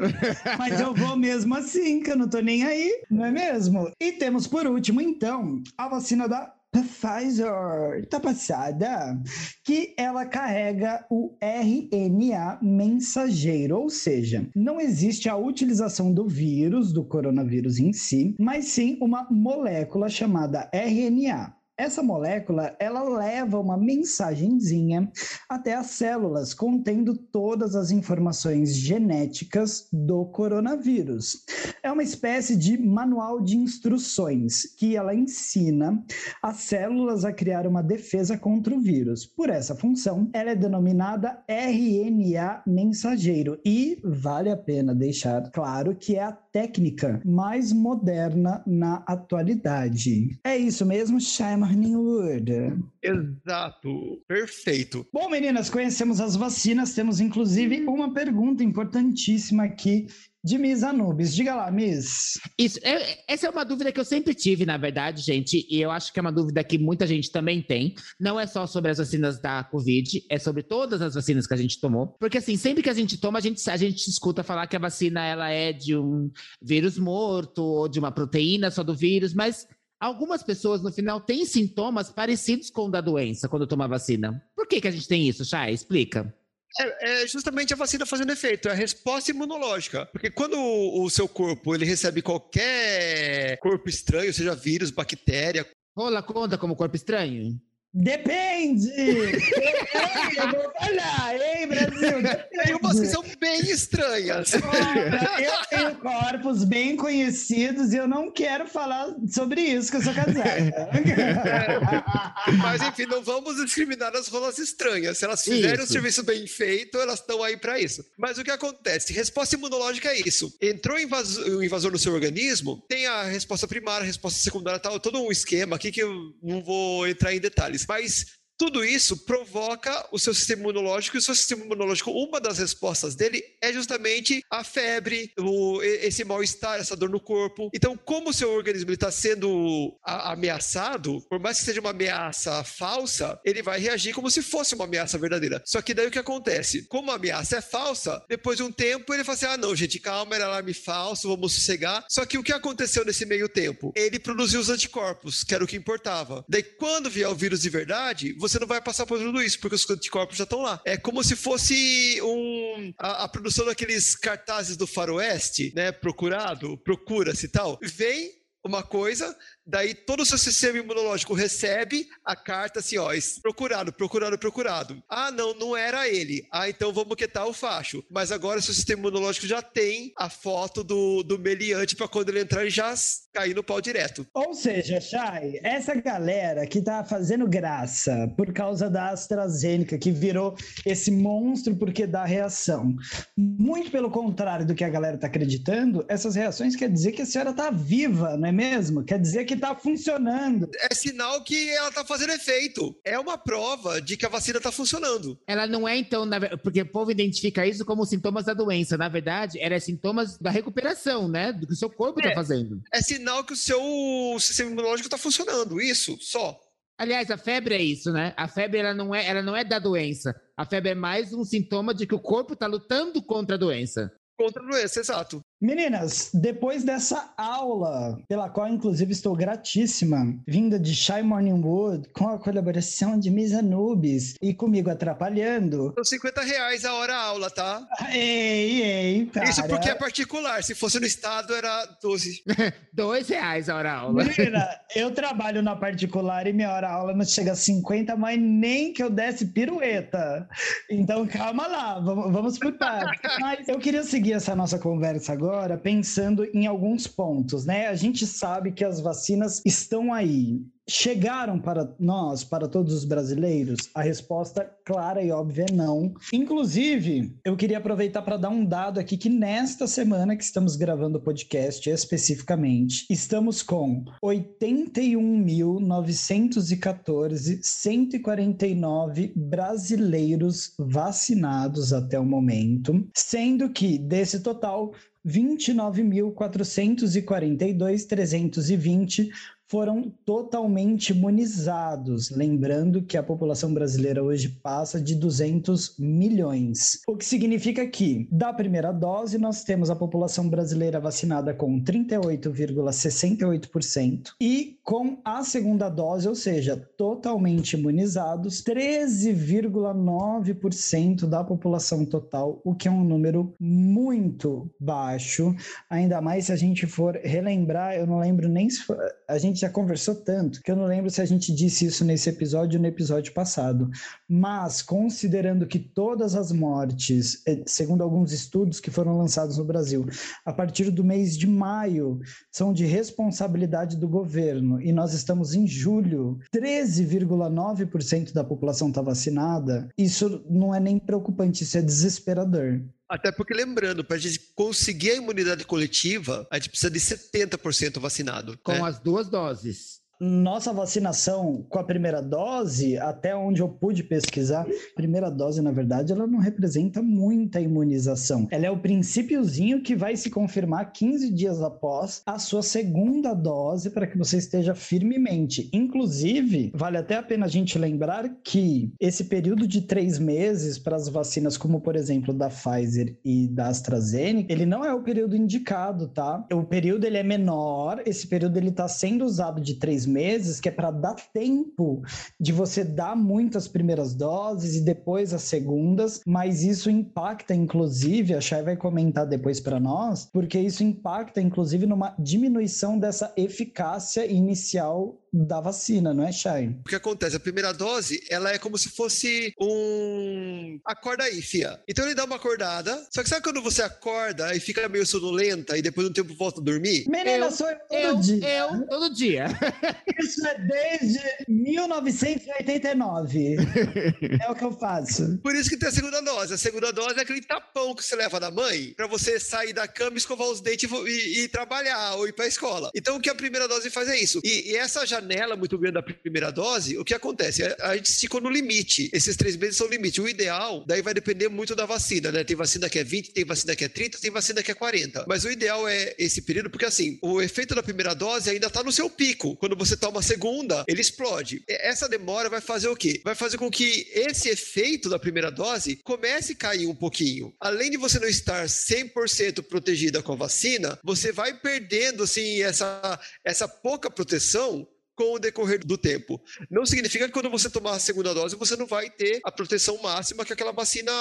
Mas eu vou mesmo assim, que eu não tô nem aí, não é mesmo? E temos por último, então, a vacina da Pfizer, tá passada, que ela carrega o RNA mensageiro, ou seja, não existe a utilização do vírus, do coronavírus em si, mas sim uma molécula chamada RNA. Essa molécula, ela leva uma mensagenzinha até as células contendo todas as informações genéticas do coronavírus. É uma espécie de manual de instruções que ela ensina as células a criar uma defesa contra o vírus. Por essa função, ela é denominada RNA mensageiro e vale a pena deixar claro que é a técnica mais moderna na atualidade. É isso mesmo, Shai Morningwood. Exato, perfeito. Bom, meninas, conhecemos as vacinas, temos inclusive uma pergunta importantíssima aqui de Miss Anubis. Diga lá, Miss. Isso, é, essa é uma dúvida que eu sempre tive, na verdade, gente, e eu acho que é uma dúvida que muita gente também tem. Não é só sobre as vacinas da Covid, é sobre todas as vacinas que a gente tomou. Porque, assim, sempre que a gente toma, a gente, a gente escuta falar que a vacina ela é de um vírus morto ou de uma proteína só do vírus, mas Algumas pessoas no final têm sintomas parecidos com o da doença quando toma vacina. Por que, que a gente tem isso, Chay? Explica. É, é, justamente a vacina fazendo efeito, é a resposta imunológica. Porque quando o, o seu corpo ele recebe qualquer corpo estranho, seja vírus, bactéria. Rola conta como corpo estranho? Depende! eu vou falar, hein, Brasil? Depende. E vocês são bem estranhas. Eu tenho corpos bem conhecidos e eu não quero falar sobre isso, que eu sou casada. Mas, enfim, não vamos discriminar as rolas estranhas. Se elas fizerem o serviço bem feito, elas estão aí para isso. Mas o que acontece? Resposta imunológica é isso. Entrou o invasor no seu organismo, tem a resposta primária, a resposta secundária, tal, todo um esquema aqui que eu não vou entrar em detalhes mas tudo isso provoca o seu sistema imunológico, e o seu sistema imunológico, uma das respostas dele é justamente a febre, o, esse mal-estar, essa dor no corpo. Então, como o seu organismo está sendo ameaçado, por mais que seja uma ameaça falsa, ele vai reagir como se fosse uma ameaça verdadeira. Só que daí o que acontece? Como a ameaça é falsa, depois de um tempo ele fala assim: ah, não, gente, calma, era alarme falso, vamos sossegar. Só que o que aconteceu nesse meio tempo? Ele produziu os anticorpos, que era o que importava. Daí, quando vier o vírus de verdade, você você não vai passar por tudo isso, porque os anticorpos já estão lá. É como se fosse um, a, a produção daqueles cartazes do faroeste, né? Procurado, procura-se tal. Vem uma coisa, daí todo o seu sistema imunológico recebe a carta assim, ó, procurado, procurado, procurado. Ah, não, não era ele. Ah, então vamos quitar o facho. Mas agora seu sistema imunológico já tem a foto do, do meliante para quando ele entrar e já cair no pau direto. Ou seja, Chay, essa galera que tá fazendo graça por causa da AstraZeneca, que virou esse monstro porque dá reação. Muito pelo contrário do que a galera tá acreditando, essas reações quer dizer que a senhora tá viva, não é mesmo? Quer dizer que está funcionando. É sinal que ela está fazendo efeito. É uma prova de que a vacina está funcionando. Ela não é, então, na... porque o povo identifica isso como sintomas da doença. Na verdade, era sintomas da recuperação, né? Do que o seu corpo está é. fazendo. É sinal que o seu sistema imunológico está funcionando. Isso, só. Aliás, a febre é isso, né? A febre ela não é, ela não é da doença. A febre é mais um sintoma de que o corpo está lutando contra a doença. Contra a doença, exato. Meninas, depois dessa aula, pela qual inclusive estou gratíssima, vinda de Shy Morning Wood, com a colaboração de Miss Anubis e comigo atrapalhando. São 50 reais a hora aula, tá? Ei, ei, cara. Isso porque é particular, se fosse no estado era 12. Dois reais a hora aula. Menina, eu trabalho na particular e minha hora aula não chega a 50, mas nem que eu desse pirueta. Então calma lá, vamos, vamos por partes. mas eu queria seguir essa nossa conversa agora agora pensando em alguns pontos, né? A gente sabe que as vacinas estão aí. Chegaram para nós, para todos os brasileiros? A resposta clara e óbvia é não. Inclusive, eu queria aproveitar para dar um dado aqui que nesta semana que estamos gravando o podcast especificamente, estamos com 81.914 149 brasileiros vacinados até o momento, sendo que desse total 29.442 320 foram totalmente imunizados. Lembrando que a população brasileira hoje passa de 200 milhões. O que significa que, da primeira dose, nós temos a população brasileira vacinada com 38,68% e com a segunda dose, ou seja, totalmente imunizados, 13,9% da população total, o que é um número muito baixo, ainda mais se a gente for relembrar, eu não lembro nem se a gente já conversou tanto que eu não lembro se a gente disse isso nesse episódio ou no episódio passado. Mas, considerando que todas as mortes, eh, segundo alguns estudos que foram lançados no Brasil, a partir do mês de maio, são de responsabilidade do governo, e nós estamos em julho, 13,9% da população está vacinada, isso não é nem preocupante, isso é desesperador. Até porque, lembrando, para a gente conseguir a imunidade coletiva, a gente precisa de 70% vacinado. Com né? as duas doses nossa vacinação com a primeira dose, até onde eu pude pesquisar, primeira dose, na verdade, ela não representa muita imunização. Ela é o princípiozinho que vai se confirmar 15 dias após a sua segunda dose para que você esteja firmemente. Inclusive, vale até a pena a gente lembrar que esse período de três meses para as vacinas, como por exemplo da Pfizer e da AstraZeneca, ele não é o período indicado, tá? O período ele é menor, esse período ele está sendo usado de três meses, que é para dar tempo de você dar muitas primeiras doses e depois as segundas, mas isso impacta, inclusive, a Chay vai comentar depois para nós, porque isso impacta, inclusive, numa diminuição dessa eficácia inicial da vacina, não é, Chay? O que acontece? A primeira dose, ela é como se fosse um. Acorda aí, fia. Então ele dá uma acordada. Só que sabe quando você acorda e fica meio sonolenta e depois de um tempo volta a dormir? Menina, Eu- sou eu todo Eu, dia. eu, todo dia. Isso é desde 1989. é o que eu faço. Por isso que tem a segunda dose. A segunda dose é aquele tapão que você leva da mãe pra você sair da cama, escovar os dentes e e, e trabalhar ou ir pra escola. Então o que a primeira dose faz é isso. E, e essa janela muito grande da primeira dose, o que acontece? A, gente esticou no limite. Esses três meses são o limite. O ideal, daí vai depender muito da vacina, né? Tem vacina que é 20, tem vacina que é 30, tem vacina que é 40. Mas o ideal é esse período, porque assim, o efeito da primeira dose ainda tá no seu pico. Quando você toma a segunda, ele explode. Essa demora vai fazer o quê? Vai fazer com que esse efeito da primeira dose comece a cair um pouquinho. Além de você não estar 100% protegida com a vacina, você vai perdendo assim essa essa pouca proteção com o decorrer do tempo. Não significa que quando você tomar a segunda dose, você não vai ter a proteção máxima que aquela vacina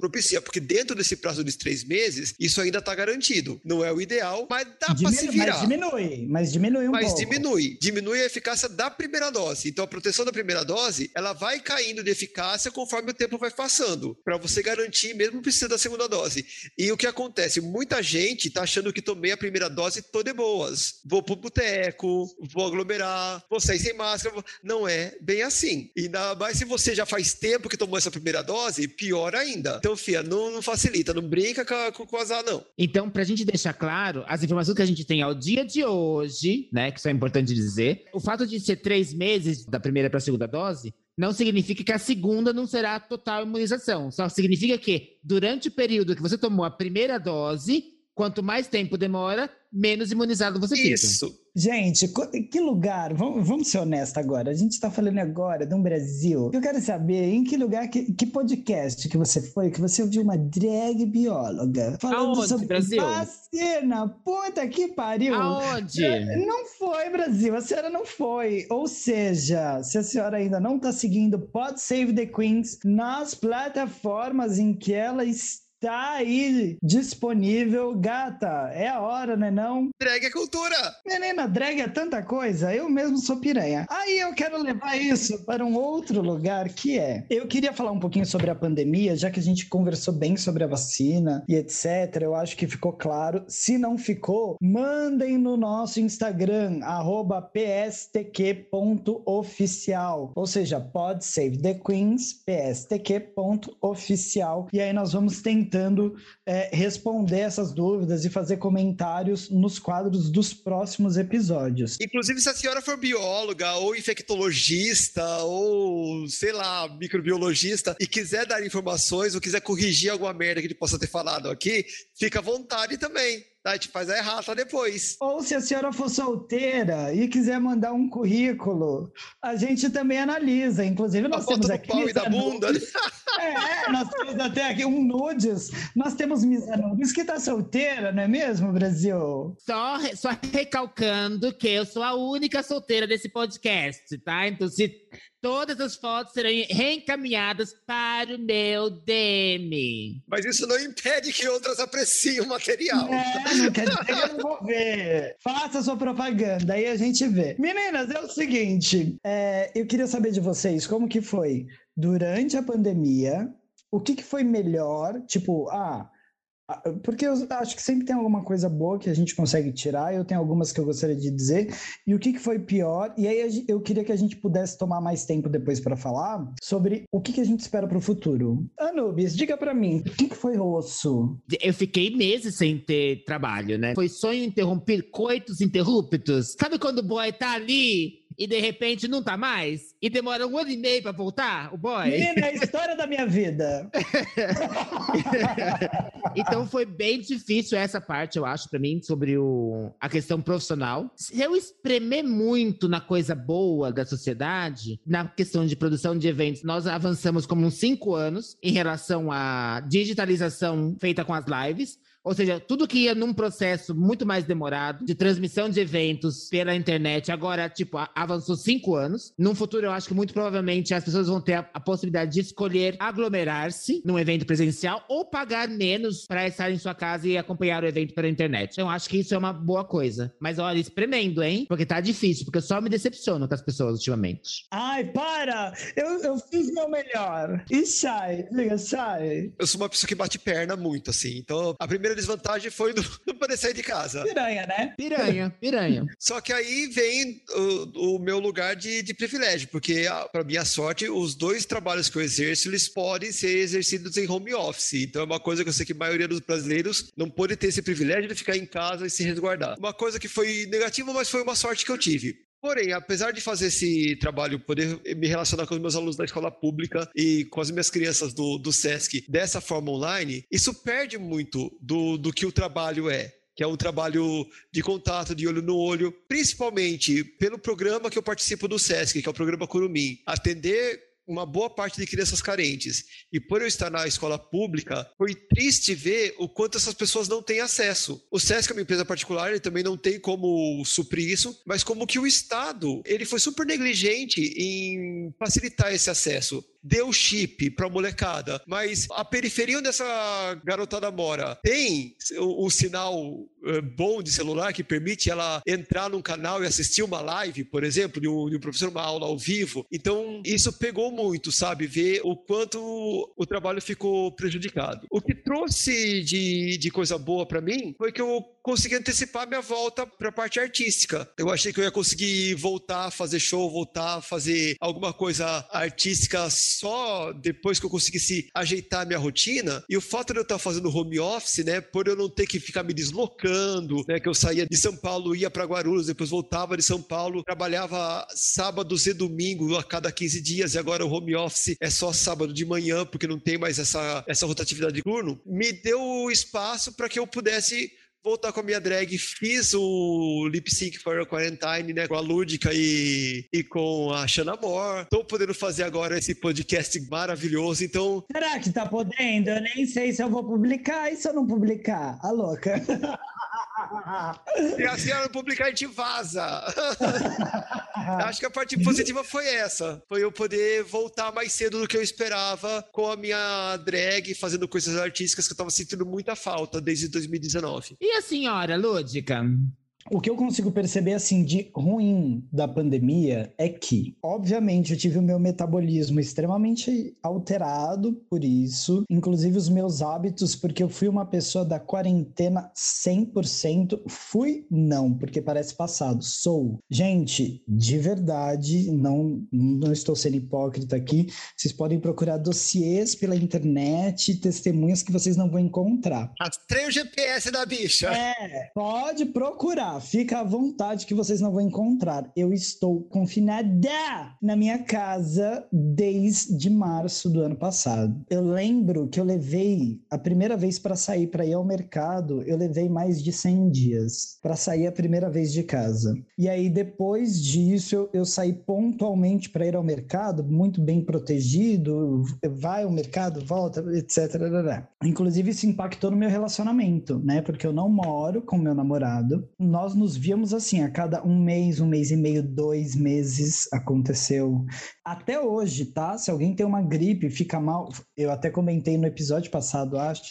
propicia, porque dentro desse prazo de três meses, isso ainda está garantido. Não é o ideal, mas dá para se virar. mas diminui, mas diminui um Mas pouco. diminui, diminui a eficácia da primeira dose. Então a proteção da primeira dose, ela vai caindo de eficácia conforme o tempo vai passando, para você garantir mesmo precisa da segunda dose. E o que acontece? Muita gente tá achando que tomei a primeira dose tô de boas. Vou pro boteco, vou aglomerar, sair sem máscara. Não é bem assim. E ainda mais se você já faz tempo que tomou essa primeira dose, pior ainda. Então, fia, não, não facilita, não brinca com, com, azar, não. Então, para a gente deixar claro, as informações que a gente tem ao dia de hoje, né, que isso é importante dizer, o fato de ser três meses da primeira para a segunda dose não significa que a segunda não será total imunização. Só significa que durante o período que você tomou a primeira dose, quanto mais tempo demora, menos imunizado você fica. Isso. Gente, que lugar? Vamos, vamos ser honestos agora. A gente está falando agora de um Brasil. Eu quero saber em que lugar, que, que podcast que você foi, que você ouviu uma drag bióloga falando Aonde, sobre Brasil? vacina. Puta que pariu. Aonde? Não foi, Brasil. A senhora não foi. Ou seja, se a senhora ainda não está seguindo Pod Save the Queens nas plataformas em que ela está, tá aí disponível. Gata, é a hora, né não? Drag é cultura! Menina, drag é tanta coisa, eu mesmo sou piranha. Aí eu quero levar isso para um outro lugar que é. Eu queria falar um pouquinho sobre a pandemia, já que a gente conversou bem sobre a vacina e etc. Eu acho que ficou claro. Se não ficou, mandem no nosso Instagram, pstq.oficial. Ou seja, pode save the queens, pstq.oficial. E aí nós vamos tentando é, responder essas dúvidas e fazer comentários nos quadros dos próximos episódios. Inclusive, se a senhora for bióloga ou infectologista ou, sei lá, microbiologista e quiser dar informações ou quiser corrigir alguma merda que ele possa ter falado aqui, fica à vontade também. Tá? A gente faz a errata depois. Ou se a senhora for solteira e quiser mandar um currículo, a gente também analisa. Inclusive, nós a temos aqui. pau e da bunda. né? É, nós temos até aqui um nudes. Nós temos Misa Nudes que tá solteira, não é mesmo, Brasil? Só, só recalcando que eu sou a única solteira desse podcast, tá? Então, se todas as fotos serão reencaminhadas para o meu DM. Mas isso não impede que outras apreciem o material. É, não quer dizer que eu não vou ver. Faça sua propaganda, aí a gente vê. Meninas, é o seguinte, é, eu queria saber de vocês como que foi durante a pandemia, o que, que foi melhor, tipo, ah, ah, porque eu acho que sempre tem alguma coisa boa que a gente consegue tirar, eu tenho algumas que eu gostaria de dizer, e o que, que foi pior, e aí eu queria que a gente pudesse tomar mais tempo depois para falar sobre o que, que a gente espera para o futuro. Anubis, diga para mim, o que, que foi osso? Eu fiquei meses sem ter trabalho, né? Foi sonho interrompido, coitos interruptos. Sabe quando o boy tá ali e de repente não tá mais? E demora um ano e meio pra voltar, o boy? Menina, é a história da minha vida. então foi bem difícil essa parte, eu acho, para mim, sobre o, a questão profissional. Se eu espremer muito na coisa boa da sociedade, na questão de produção de eventos, nós avançamos como uns cinco anos em relação à digitalização feita com as lives. Ou seja, tudo que ia num processo muito mais demorado de transmissão de eventos pela internet, agora, tipo, avançou cinco anos. Num futuro, eu acho que muito provavelmente as pessoas vão ter a, a possibilidade de escolher aglomerar-se num evento presencial ou pagar menos para estar em sua casa e acompanhar o evento pela internet. Então, eu acho que isso é uma boa coisa. Mas olha, espremendo, hein? Porque tá difícil, porque eu só me decepciono com as pessoas ultimamente. Ai, para! Eu, eu fiz meu melhor. E sai, liga, sai. Eu sou uma pessoa que bate perna muito, assim. Então, a primeira desvantagem foi não, poder sair de casa. Piranha, né? Piranha, piranha. Só que aí vem o, o meu lugar de, de privilégio, porque, para minha sorte, os dois trabalhos que eu exerço, eles podem ser exercidos em home office. Então, é uma coisa que eu sei que a maioria dos brasileiros não pode ter esse privilégio de ficar em casa e se resguardar. Uma coisa que foi negativa, mas foi uma sorte que eu tive. Porém, apesar de fazer esse trabalho, poder me relacionar com os meus alunos da escola pública e com as minhas crianças do, do SESC dessa forma online, isso perde muito do, do que o trabalho é que é um trabalho de contato, de olho no olho, principalmente pelo programa que eu participo do SESC, que é o programa Curumim. Atender uma boa parte de crianças carentes. E por eu estar na escola pública, foi triste ver o quanto essas pessoas não têm acesso. O SESC é uma empresa particular, ele também não tem como suprir isso, mas como que o Estado, ele foi super negligente em facilitar esse acesso deu chip pra molecada, mas a periferia onde essa garotada mora tem o, o sinal uh, bom de celular que permite ela entrar num canal e assistir uma live, por exemplo, de um, de um professor, uma aula ao vivo. Então, isso pegou muito, sabe? Ver o quanto o trabalho ficou prejudicado. O que trouxe de, de coisa boa para mim foi que eu consegui antecipar minha volta para a parte artística. Eu achei que eu ia conseguir voltar a fazer show, voltar a fazer alguma coisa artística só depois que eu conseguisse ajeitar minha rotina. E o fato de eu estar fazendo home office, né, por eu não ter que ficar me deslocando, né, que eu saía de São Paulo, ia para Guarulhos, depois voltava de São Paulo, trabalhava sábados e domingo a cada 15 dias e agora o home office é só sábado de manhã porque não tem mais essa essa rotatividade de turno. Me deu espaço para que eu pudesse voltar com a minha drag. Fiz o lip sync for a quarantine, né? Com a Lúdica e, e com a Shanna Moore. Tô podendo fazer agora esse podcast maravilhoso, então. Será que tá podendo? Eu nem sei se eu vou publicar e se eu não publicar. A louca. Se a senhora não publicar, a gente vaza. Acho que a parte positiva foi essa. Foi eu poder voltar mais cedo do que eu esperava com a minha drag, fazendo coisas artísticas que eu tava sentindo muita falta desde 2019. E senhora, Lúdica? O que eu consigo perceber, assim, de ruim da pandemia é que, obviamente, eu tive o meu metabolismo extremamente alterado por isso, inclusive os meus hábitos, porque eu fui uma pessoa da quarentena 100%. Fui? Não, porque parece passado. Sou. Gente, de verdade, não, não estou sendo hipócrita aqui. Vocês podem procurar dossiês pela internet, testemunhas que vocês não vão encontrar. Rastreia o GPS da bicha. É, pode procurar fica à vontade que vocês não vão encontrar. Eu estou confinada na minha casa desde março do ano passado. Eu lembro que eu levei a primeira vez para sair para ir ao mercado, eu levei mais de 100 dias para sair a primeira vez de casa. E aí depois disso eu, eu saí pontualmente para ir ao mercado, muito bem protegido, vai ao mercado, volta, etc. Inclusive isso impactou no meu relacionamento, né? Porque eu não moro com meu namorado. Nós nós nos víamos assim, a cada um mês, um mês e meio, dois meses aconteceu. Até hoje, tá? Se alguém tem uma gripe, fica mal. Eu até comentei no episódio passado, acho,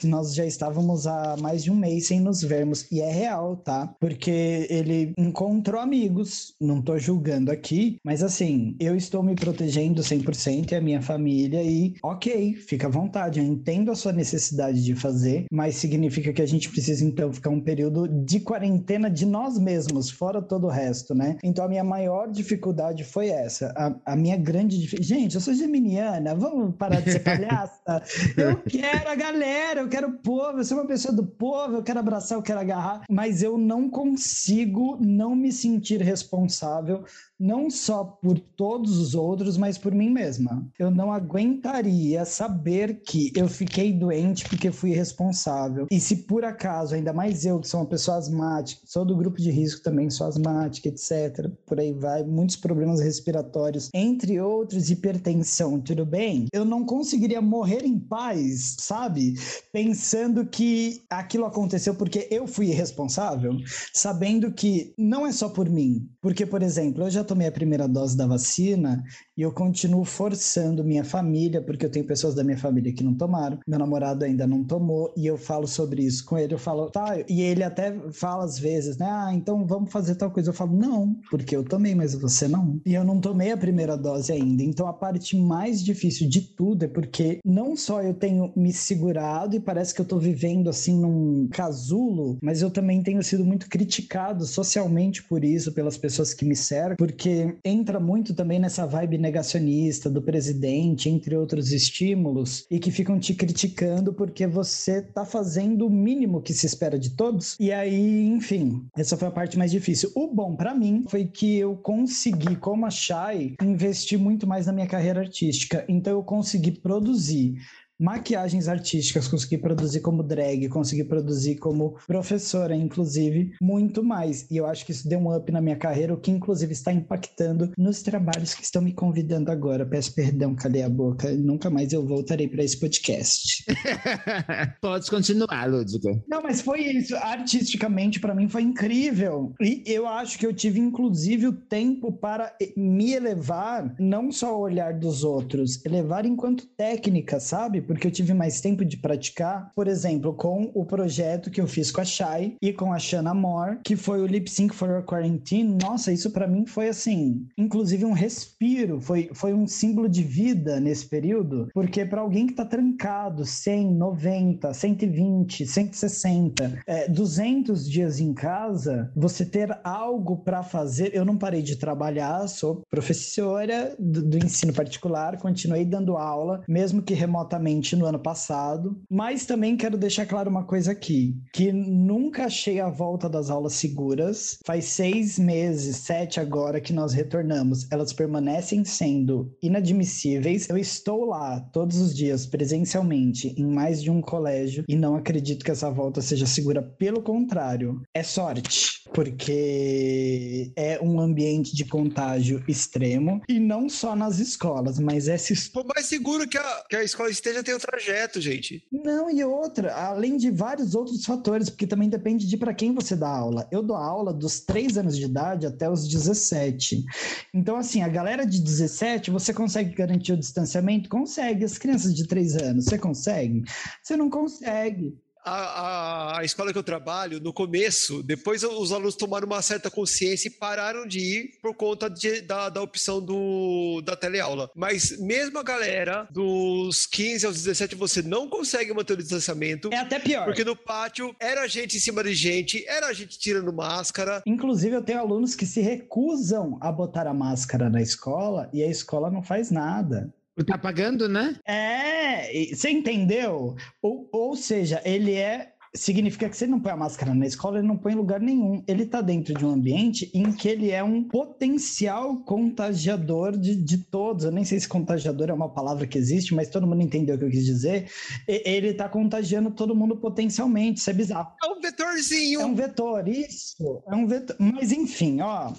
que nós já estávamos há mais de um mês sem nos vermos. E é real, tá? Porque ele encontrou amigos, não tô julgando aqui, mas assim, eu estou me protegendo 100% e a minha família, e ok, fica à vontade. Eu entendo a sua necessidade de fazer, mas significa que a gente precisa então ficar um período de quarentena pena de nós mesmos, fora todo o resto, né? Então a minha maior dificuldade foi essa. A, a minha grande dificuldade. Gente, eu sou geminiana, vamos parar de ser palhaça? eu quero a galera, eu quero o povo, eu sou uma pessoa do povo, eu quero abraçar, eu quero agarrar, mas eu não consigo não me sentir responsável não só por todos os outros, mas por mim mesma. Eu não aguentaria saber que eu fiquei doente porque fui responsável. E se por acaso, ainda mais eu, que sou uma pessoa asmática, sou do grupo de risco também, sou asmática, etc., por aí vai, muitos problemas respiratórios, entre outros, hipertensão, tudo bem? Eu não conseguiria morrer em paz, sabe? Pensando que aquilo aconteceu porque eu fui irresponsável, sabendo que não é só por mim. Porque, por exemplo, eu já tomei a primeira dose da vacina e eu continuo forçando minha família, porque eu tenho pessoas da minha família que não tomaram, meu namorado ainda não tomou, e eu falo sobre isso com ele. Eu falo, tá, e ele até fala às vezes, né, ah, então vamos fazer tal coisa. Eu falo, não, porque eu tomei, mas você não. E eu não tomei a primeira dose ainda. Então a parte mais difícil de tudo é porque não só eu tenho me segurado e parece que eu tô vivendo assim num casulo, mas eu também tenho sido muito criticado socialmente por isso, pelas pessoas que me cercam, porque entra muito também nessa vibe negacionista do presidente, entre outros estímulos, e que ficam te criticando porque você tá fazendo o mínimo que se espera de todos. E aí, enfim, essa foi a parte mais difícil. O bom para mim foi que eu consegui, como a Shai, investir muito mais na minha carreira artística. Então eu consegui produzir maquiagens artísticas, consegui produzir como drag, consegui produzir como professora, inclusive, muito mais. E eu acho que isso deu um up na minha carreira, o que inclusive está impactando nos trabalhos que estão me convidando agora. Peço perdão, cadê a boca? Nunca mais eu voltarei para esse podcast. Pode continuar, Lúdica. Não, mas foi isso. Artisticamente, para mim, foi incrível. E eu acho que eu tive, inclusive, o tempo para me elevar, não só ao olhar dos outros, elevar enquanto técnica, sabe? Porque eu tive mais tempo de praticar, por exemplo, com o projeto que eu fiz com a Shai e com a Shanna Moore, que foi o Lip Sync for Your Quarantine. Nossa, isso para mim foi assim, inclusive um respiro, foi, foi um símbolo de vida nesse período, porque para alguém que tá trancado 100, 90, 120, 160, é, 200 dias em casa, você ter algo para fazer. Eu não parei de trabalhar, sou professora do, do ensino particular, continuei dando aula, mesmo que remotamente no ano passado, mas também quero deixar claro uma coisa aqui, que nunca achei a volta das aulas seguras. Faz seis meses, sete agora que nós retornamos, elas permanecem sendo inadmissíveis. Eu estou lá todos os dias presencialmente em mais de um colégio e não acredito que essa volta seja segura. Pelo contrário, é sorte, porque é um ambiente de contágio extremo e não só nas escolas, mas é Por mais seguro que a, que a escola esteja, tem o trajeto, gente. Não, e outra, além de vários outros fatores, porque também depende de para quem você dá aula. Eu dou aula dos 3 anos de idade até os 17. Então, assim, a galera de 17, você consegue garantir o distanciamento? Consegue. As crianças de 3 anos, você consegue? Você não consegue a, a, escola que eu trabalho, no começo, depois os alunos tomaram uma certa consciência e pararam de ir por conta de, da, da opção do, da teleaula. Mas mesmo a galera dos 15 aos 17, você não consegue manter o distanciamento. É até pior. Porque no pátio era gente em cima de gente, era gente tirando máscara. Inclusive, eu tenho alunos que se recusam a botar a máscara na escola e a escola não faz nada. Tá pagando, né? É, você entendeu? Ou, ou seja, ele é significa que se ele não põe a máscara na escola, ele não põe em lugar nenhum. Ele está dentro de um ambiente em que ele é um potencial contagiador de, de todos. Eu nem sei se contagiador é uma palavra que existe, mas todo mundo entendeu o que eu quis dizer. E, ele está contagiando todo mundo potencialmente. Isso é bizarro. É um vetorzinho. É um vetor, isso. É um vetor. Mas enfim, ó.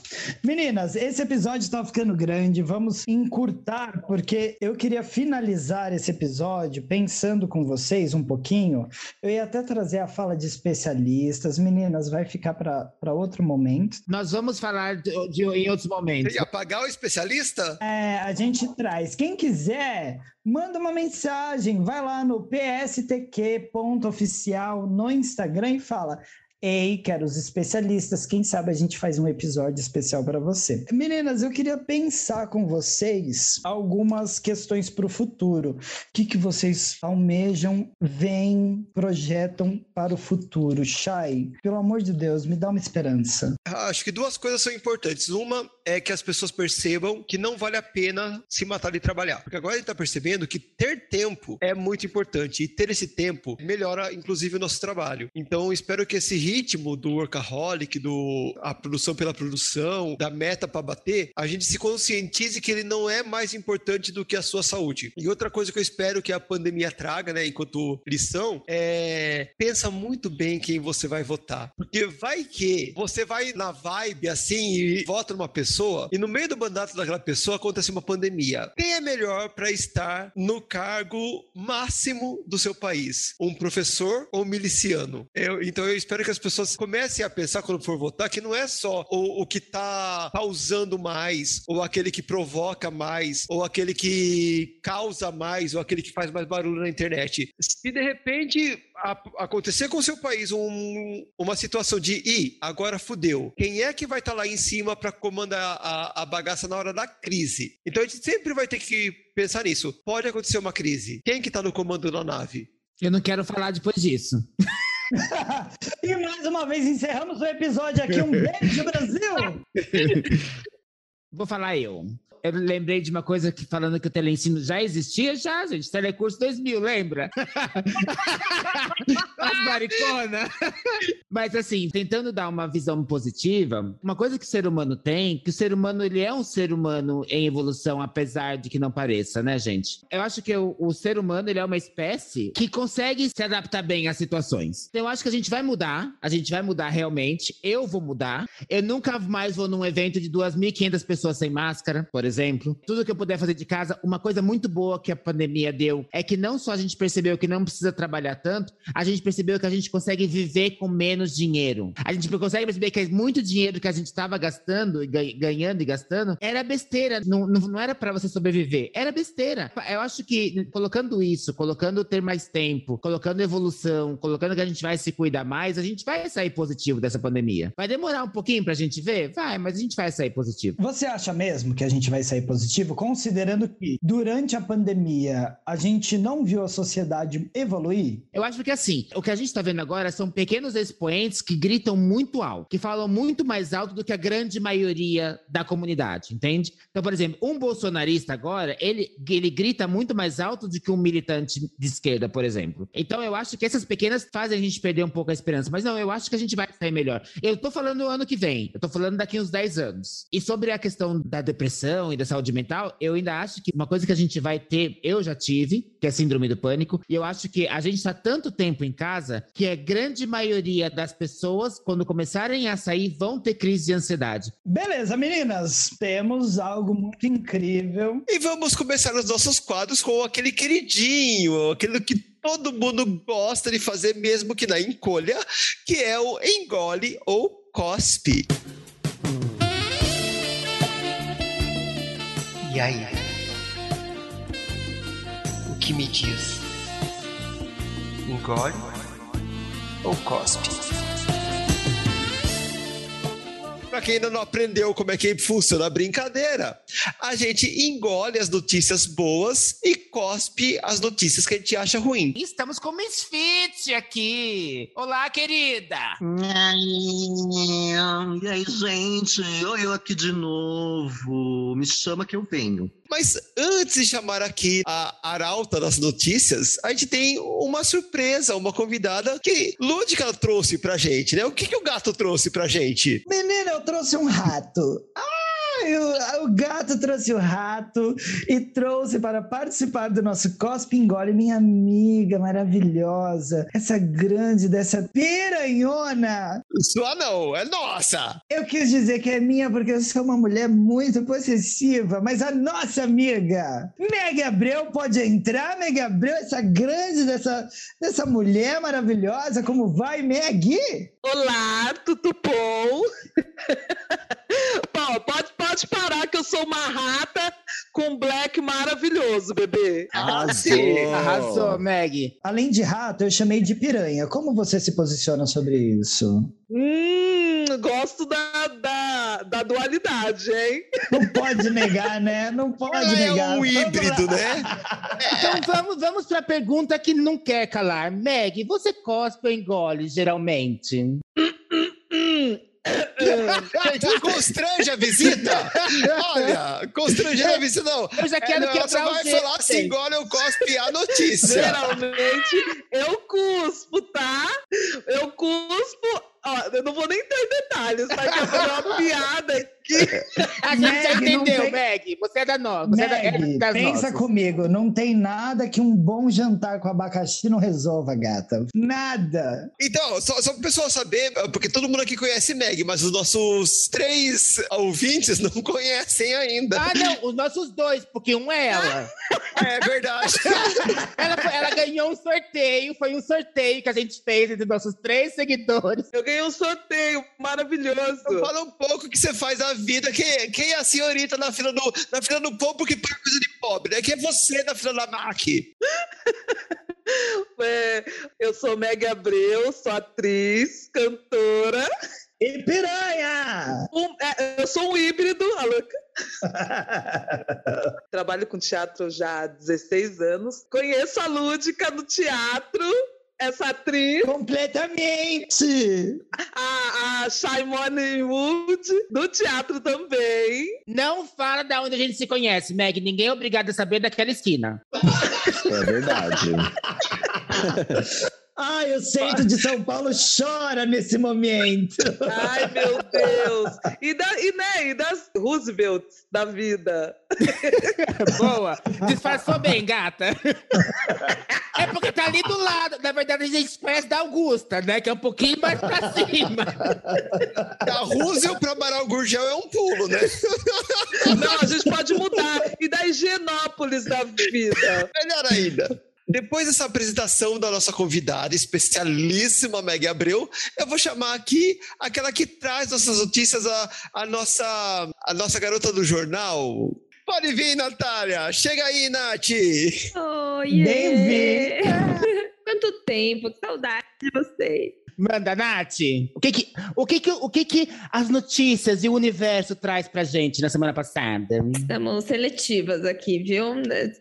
Meninas, esse episódio está ficando grande. Vamos encurtar, porque eu queria finalizar esse episódio pensando com vocês um pouquinho. Eu ia até trazer a fala de especialistas. Meninas, vai ficar para outro momento. Nós vamos falar de, de, em outros momentos. E apagar o especialista? É, a gente traz. Quem quiser, manda uma mensagem. Vai lá no pstq.oficial no Instagram e fala: Ei, quero os especialistas. Quem sabe a gente faz um episódio especial para você. Meninas, eu queria pensar com vocês algumas questões para o futuro. O que, que vocês almejam, veem, projetam para o futuro? Shai, pelo amor de Deus, me dá uma esperança. Acho que duas coisas são importantes. Uma é que as pessoas percebam que não vale a pena se matar e trabalhar. Porque agora a gente está percebendo que ter tempo é muito importante. E ter esse tempo melhora, inclusive, o nosso trabalho. Então, espero que esse ritmo do workaholic, do a produção pela produção, da meta para bater, a gente se conscientize que ele não é mais importante do que a sua saúde. E outra coisa que eu espero que a pandemia traga, né, enquanto lição, é pensa muito bem quem você vai votar. Porque vai que você vai na vibe assim e vota numa pessoa e no meio do mandato daquela pessoa acontece uma pandemia. Quem é melhor para estar no cargo máximo do seu país? Um professor ou um miliciano? Eu, então eu espero que as pessoas comecem a pensar quando for votar que não é só o, o que está causando mais, ou aquele que provoca mais, ou aquele que causa mais, ou aquele que faz mais barulho na internet. Se de repente a, acontecer com o seu país um, uma situação de e agora fudeu, quem é que vai estar tá lá em cima para comandar a, a bagaça na hora da crise? Então a gente sempre vai ter que pensar nisso. Pode acontecer uma crise. Quem que está no comando da nave? Eu não quero falar depois disso. e mais uma vez encerramos o episódio aqui. Um beijo, Brasil! Vou falar eu eu lembrei de uma coisa que falando que o teleensino já existia, já, gente. Telecurso 2000, lembra? As maricona. Mas assim, tentando dar uma visão positiva, uma coisa que o ser humano tem, que o ser humano ele é um ser humano em evolução, apesar de que não pareça, né, gente? Eu acho que o, o ser humano ele é uma espécie que consegue se adaptar bem às situações. Então eu acho que a gente vai mudar, a gente vai mudar realmente. Eu vou mudar. Eu nunca mais vou num evento de 2.500 pessoas sem máscara, por exemplo exemplo. Tudo que eu puder fazer de casa. Uma coisa muito boa que a pandemia deu é que não só a gente percebeu que não precisa trabalhar tanto, a gente percebeu que a gente consegue viver com menos dinheiro. A gente consegue perceber que muito dinheiro que a gente estava gastando, ganhando e gastando, era besteira. Não, não, era para você sobreviver, era besteira. Eu acho que colocando isso, colocando ter mais tempo, colocando evolução, colocando que a gente vai se cuidar mais, a gente vai sair positivo dessa pandemia. Vai demorar um pouquinho pra gente ver? Vai, mas a gente vai sair positivo. Você acha mesmo que a gente vai vai sair positivo, considerando que durante a pandemia a gente não viu a sociedade evoluir? Eu acho que assim, o que a gente está vendo agora são pequenos expoentes que gritam muito alto, que falam muito mais alto do que a grande maioria da comunidade, entende? Então, por exemplo, um bolsonarista agora, ele, ele grita muito mais alto do que um militante de esquerda, por exemplo. Então, eu acho que essas pequenas fazem a gente perder um pouco a esperança. Mas não, eu acho que a gente vai sair melhor. Eu tô falando ano que vem, eu tô falando daqui uns 10 anos. E sobre a questão da depressão e da saúde mental, eu ainda acho que uma coisa que a gente vai ter, eu já tive, que é síndrome do pânico, e eu acho que a gente está tanto tempo em casa que a grande maioria das pessoas, quando começarem a sair, vão ter crise de ansiedade. Beleza, meninas, temos algo muito incrível. E vamos começar os nossos quadros com aquele queridinho, aquele que todo mundo gosta de fazer, mesmo que na encolha, que é o engole ou cospe. E aí? O que me diz? Engole ou cospe? Pra quem ainda não aprendeu como é que funciona a brincadeira, a gente engole as notícias boas e cospe as notícias que a gente acha ruim. Estamos com Miss Fit aqui. Olá, querida. E aí, gente? Olha eu aqui de novo. Me chama que eu venho. Mas antes de chamar aqui a arauta das notícias, a gente tem uma surpresa, uma convidada que Lúdica trouxe pra gente, né? O que, que o gato trouxe pra gente? Menina, eu trouxe um rato. Ah! O, o gato trouxe o rato e trouxe para participar do nosso Cospe Engole minha amiga maravilhosa, essa grande dessa piranhona. Sua não, é nossa. Eu quis dizer que é minha porque eu sou uma mulher muito possessiva, mas a nossa amiga, Meg Abreu, pode entrar, Meg Abreu, essa grande dessa, dessa mulher maravilhosa. Como vai, Meg? Olá, tudo bom? Bom, pode, pode parar que eu sou uma rata com black maravilhoso, bebê. Arrasou, Arrasou Meg. Além de rato, eu chamei de piranha. Como você se posiciona sobre isso? Hum, gosto da, da, da dualidade, hein? Não pode negar, né? Não pode Ela negar. é um híbrido, né? Então vamos, vamos para a pergunta que não quer calar. Meg, você cospe ou engole geralmente? Constrange a visita? Olha, constranger a visita não. Eu já quero é, não, quebrar Você vai falar gente. engole ou cospe a notícia. Geralmente eu cuspo, tá? Eu cuspo. Ó, eu não vou nem entrar em detalhes, tá? Que eu vou dar uma piada aqui. A gente já Meg, não entendeu, tem- Meg. Você é da nova. Você é da, é pensa nossas. comigo, não tem nada que um bom jantar com abacaxi não resolva, gata. Nada. Então, só, só para o pessoal saber, porque todo mundo aqui conhece Meg, mas os nossos três ouvintes não conhecem ainda. Ah, não, os nossos dois, porque um é ela. É verdade. Ela, ela ganhou um sorteio, foi um sorteio que a gente fez entre nossos três seguidores. Eu ganhei um sorteio maravilhoso. Fala um pouco o que você faz na vida. Quem, quem é a senhorita na fila do, na fila do pão porque paga coisa de pobre? Né? Quem é você na fila da MAC? É, eu sou Meg Abreu, sou atriz, cantora. E piranha! Um- é, eu sou um híbrido, a louca. Trabalho com teatro já há 16 anos. Conheço a Lúdica do teatro, essa atriz, Completamente! a, a Shaimone Wood, do teatro também. Não fala da onde a gente se conhece, Meg. Ninguém é obrigado a saber daquela esquina. É verdade. Ai, o centro de São Paulo chora nesse momento. Ai, meu Deus! E, da, e, né, e das Roosevelts da vida. Boa. Disfarçou bem, gata. É porque tá ali do lado. Na verdade, a gente conhece da Augusta, né? Que é um pouquinho mais pra cima. Da Roosevelt para Amaral Gurgel é um pulo, né? Não, a gente pode mudar. E da Higienópolis da vida. Melhor ainda. Depois dessa apresentação da nossa convidada especialíssima Meg Abreu, eu vou chamar aqui aquela que traz nossas notícias, a, a nossa, a nossa garota do jornal. Pode vir, Natália. Chega aí, Nath. Oi! Bem-vinda. Quanto tempo, que saudade de vocês. Manda, Nath. O que que, o que, que, o que que as notícias e o universo traz pra gente na semana passada? Estamos seletivas aqui, viu?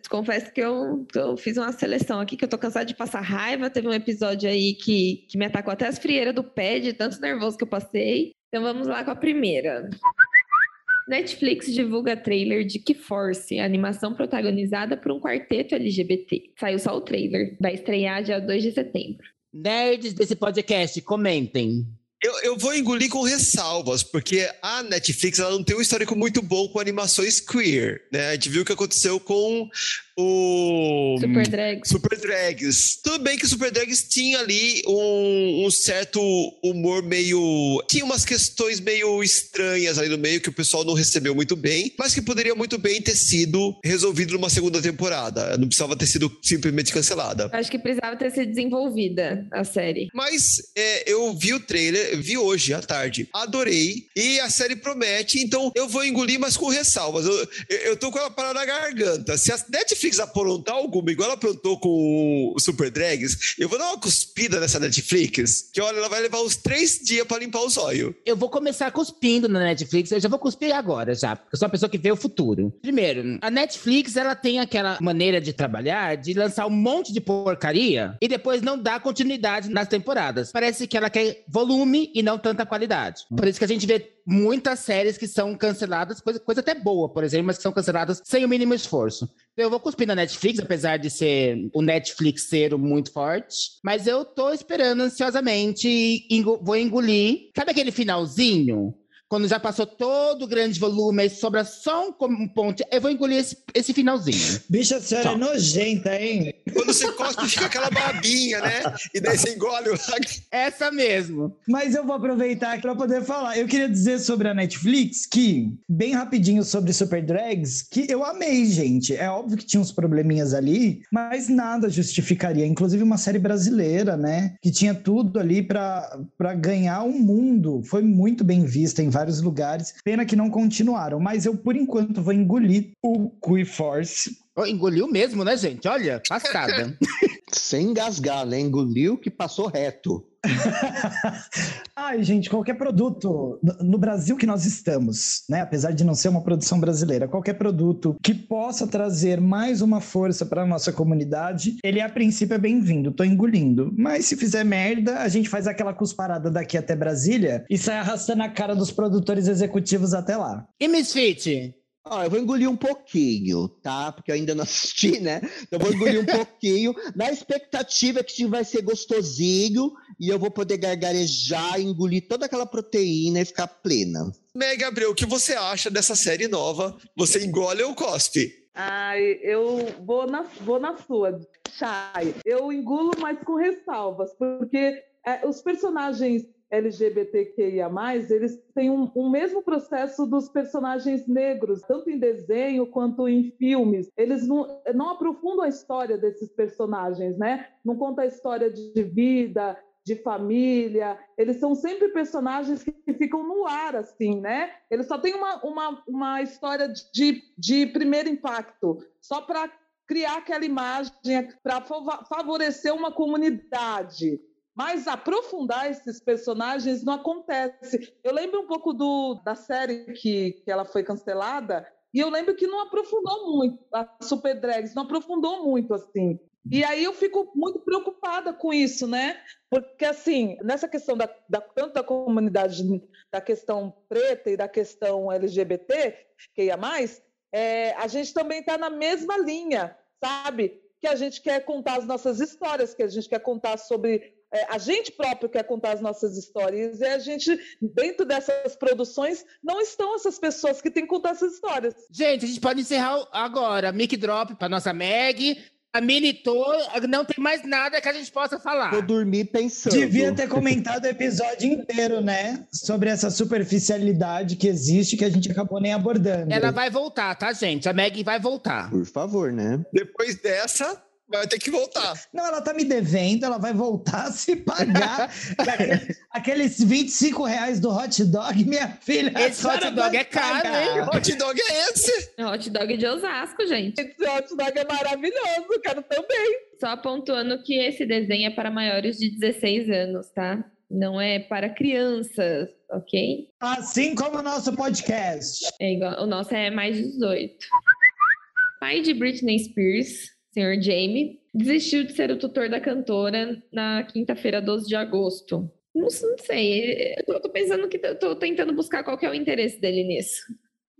Confesso que eu, eu fiz uma seleção aqui, que eu tô cansada de passar raiva. Teve um episódio aí que, que me atacou até as frieiras do pé, de tanto nervoso que eu passei. Então vamos lá com a primeira. Netflix divulga trailer de Que Force, animação protagonizada por um quarteto LGBT. Saiu só o trailer. Vai estrear dia 2 de setembro. Nerds desse podcast, comentem. Eu, eu vou engolir com ressalvas, porque a Netflix ela não tem um histórico muito bom com animações queer, né? A gente viu o que aconteceu com o Super Drag. Super Drags. Tudo bem que o Super Drags tinha ali um, um certo humor meio. Tinha umas questões meio estranhas ali no meio que o pessoal não recebeu muito bem, mas que poderia muito bem ter sido resolvido numa segunda temporada. Não precisava ter sido simplesmente cancelada. Acho que precisava ter sido desenvolvida a série. Mas é, eu vi o trailer, vi hoje à tarde, adorei e a série promete, então eu vou engolir, mas com ressalvas. Eu, eu, eu tô com ela parada na garganta. Se a Netflix aprontar alguma, igual ela aprontou com o Super Drags, eu vou dar uma cuspida nessa Netflix, que olha, ela vai levar uns três dias pra limpar os olhos. Eu vou começar cuspindo na Netflix. Eu já vou cuspir agora, já. Porque eu sou uma pessoa que vê o futuro. Primeiro, a Netflix, ela tem aquela maneira de trabalhar, de lançar um monte de porcaria e depois não dar continuidade nas temporadas. Parece que ela quer volume e não tanta qualidade. Por isso que a gente vê muitas séries que são canceladas, coisa, coisa até boa, por exemplo, mas que são canceladas sem o mínimo esforço. Eu vou cuspir na Netflix, apesar de ser o Netflixeiro muito forte, mas eu tô esperando ansiosamente e vou engolir. Sabe aquele finalzinho? Quando já passou todo o grande volume e sobra só um, um ponto, eu vou engolir esse, esse finalzinho. Bicha, a senhora é nojenta, hein? Quando você cospe, fica aquela babinha, né? E daí você engole o. Essa mesmo. Mas eu vou aproveitar para poder falar. Eu queria dizer sobre a Netflix que, bem rapidinho sobre Super Drags, que eu amei, gente. É óbvio que tinha uns probleminhas ali, mas nada justificaria. Inclusive uma série brasileira, né? Que tinha tudo ali para ganhar o mundo. Foi muito bem vista em vários lugares. Pena que não continuaram. Mas eu, por enquanto, vou engolir o Queer Force. Oh, engoliu mesmo, né, gente? Olha, passada. Sem engasgar, né? Engoliu que passou reto. Ai, gente, qualquer produto no- Brasil que nós estamos, né? Apesar de não ser uma produção brasileira, qualquer produto que possa trazer mais uma força para nossa comunidade, ele a princípio é bem-vindo. Tô engolindo. Mas se fizer merda, a gente faz aquela cusparada daqui até Brasília e sai arrastando a cara dos produtores executivos até lá. e Misfit? Ó, eu vou engolir um pouquinho, tá? Porque eu ainda não assisti, né? Então eu vou engolir um pouquinho, na expectativa que vai ser gostosinho e eu vou poder gargarejar, engolir toda aquela proteína e ficar plena. Meg Gabriel, o que você acha dessa série nova? Você engole ou cospe? Ai, eu vou na, vou na sua, Chay. Eu engulo, mas com ressalvas, porque é, os personagens LGBTQIA+, eles têm um, um mesmo processo dos personagens negros, tanto em desenho quanto em filmes. Eles não, não aprofundam a história desses personagens, né? Não conta a história de vida, de família. Eles são sempre personagens que ficam no ar, assim, né? Eles só têm uma, uma, uma história de, de primeiro impacto, só para criar aquela imagem, para favorecer uma comunidade. Mas aprofundar esses personagens não acontece. Eu lembro um pouco do, da série que, que ela foi cancelada, e eu lembro que não aprofundou muito, a Super Drags não aprofundou muito, assim. E aí eu fico muito preocupada com isso, né? Porque, assim, nessa questão da, da, tanto da comunidade, da questão preta e da questão LGBT, que ia mais, é, a gente também está na mesma linha, sabe? Que a gente quer contar as nossas histórias, que a gente quer contar sobre. É, a gente próprio quer contar as nossas histórias, e a gente, dentro dessas produções, não estão essas pessoas que têm que contar essas histórias. Gente, a gente pode encerrar agora. Mic drop para nossa Meg. A Minitor, não tem mais nada que a gente possa falar. Vou dormir pensando. Devia ter comentado o episódio inteiro, né? Sobre essa superficialidade que existe que a gente acabou nem abordando. Ela vai voltar, tá, gente? A Meg vai voltar. Por favor, né? Depois dessa, vai ter que voltar. Não, ela tá me devendo, ela vai voltar a se pagar aqueles 25 reais do hot dog, minha filha. Esse hot dog é caro, hein? Hot dog é esse? É hot dog de Osasco, gente. Esse hot dog é maravilhoso, eu quero também. Só pontuando que esse desenho é para maiores de 16 anos, tá? Não é para crianças, ok? Assim como o nosso podcast. É igual, o nosso é mais de 18. Pai de Britney Spears, senhor Jamie, desistiu de ser o tutor da cantora na quinta-feira, 12 de agosto. Não, não sei, eu tô pensando que eu tô tentando buscar qual que é o interesse dele nisso.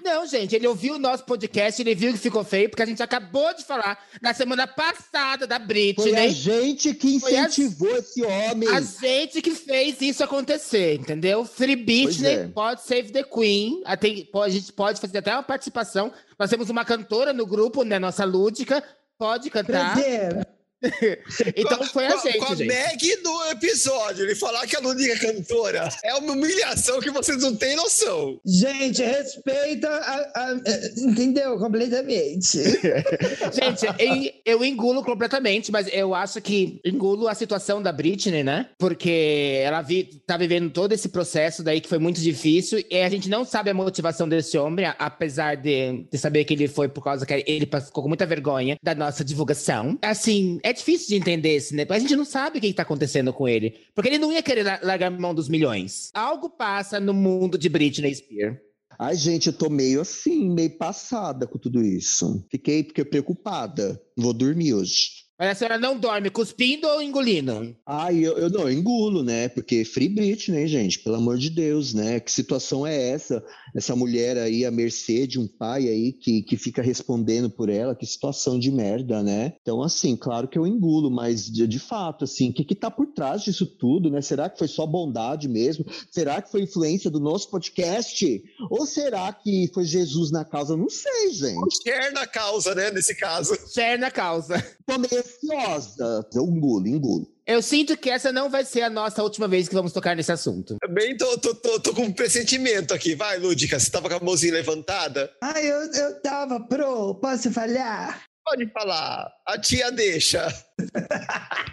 Não, gente, ele ouviu o nosso podcast, ele viu que ficou feio, porque a gente acabou de falar na semana passada da Britney. Foi a gente que Foi a- incentivou esse homem. A gente que fez isso acontecer, entendeu? Free Britney é. pode save the Queen. A, tem- pô, a gente pode fazer até uma participação. Nós temos uma cantora no grupo, né? Nossa Lúdica. Pode cantar. Prazer. Então foi a com, gente, com a gente. Meg no episódio, ele falar que a Ludwig é cantora. É uma humilhação que vocês não têm noção. Gente, respeita a, a- entendeu? Completamente. Gente, em- eu engulo completamente, mas eu acho que engulo a situação da Britney, né? Porque ela vi, tá vivendo todo esse processo daí que foi muito difícil e a gente não sabe a motivação desse homem, a- apesar de, de saber que ele foi por causa que ele ficou com muita vergonha da nossa divulgação. Assim, é difícil de entender esse, né? A gente não sabe o que, que tá acontecendo com ele. Porque ele não ia querer la- largar a mão dos milhões. Algo passa no mundo de Britney Spears. Ai, gente, eu tô meio assim, meio passada com tudo isso. Fiquei porque preocupada. Vou dormir hoje. Mas a senhora não dorme cuspindo ou engolindo? Ai, eu, eu não, eu engulo, né? Porque Free Britney, gente, pelo amor de Deus, né? Que situação é essa? Essa mulher aí à mercê de um pai aí que, que fica respondendo por ela, que situação de merda, né? Então, assim, claro que eu engulo, mas de, de fato, assim, o que que tá por trás disso tudo, né? Será que foi só bondade mesmo? Será que foi influência do nosso podcast? Ou será que foi Jesus na causa? Não sei, gente. Quer na causa, né, nesse caso. Share na causa. Tô meio ansiosa. Eu engulo, engulo. Eu sinto que essa não vai ser a nossa última vez que vamos tocar nesse assunto. Também tô, tô, tô, tô com um pressentimento aqui. Vai, Lúdica, você tava com a mãozinha levantada? Ai, eu, eu tava pro. Posso falhar? Pode falar. A tia deixa.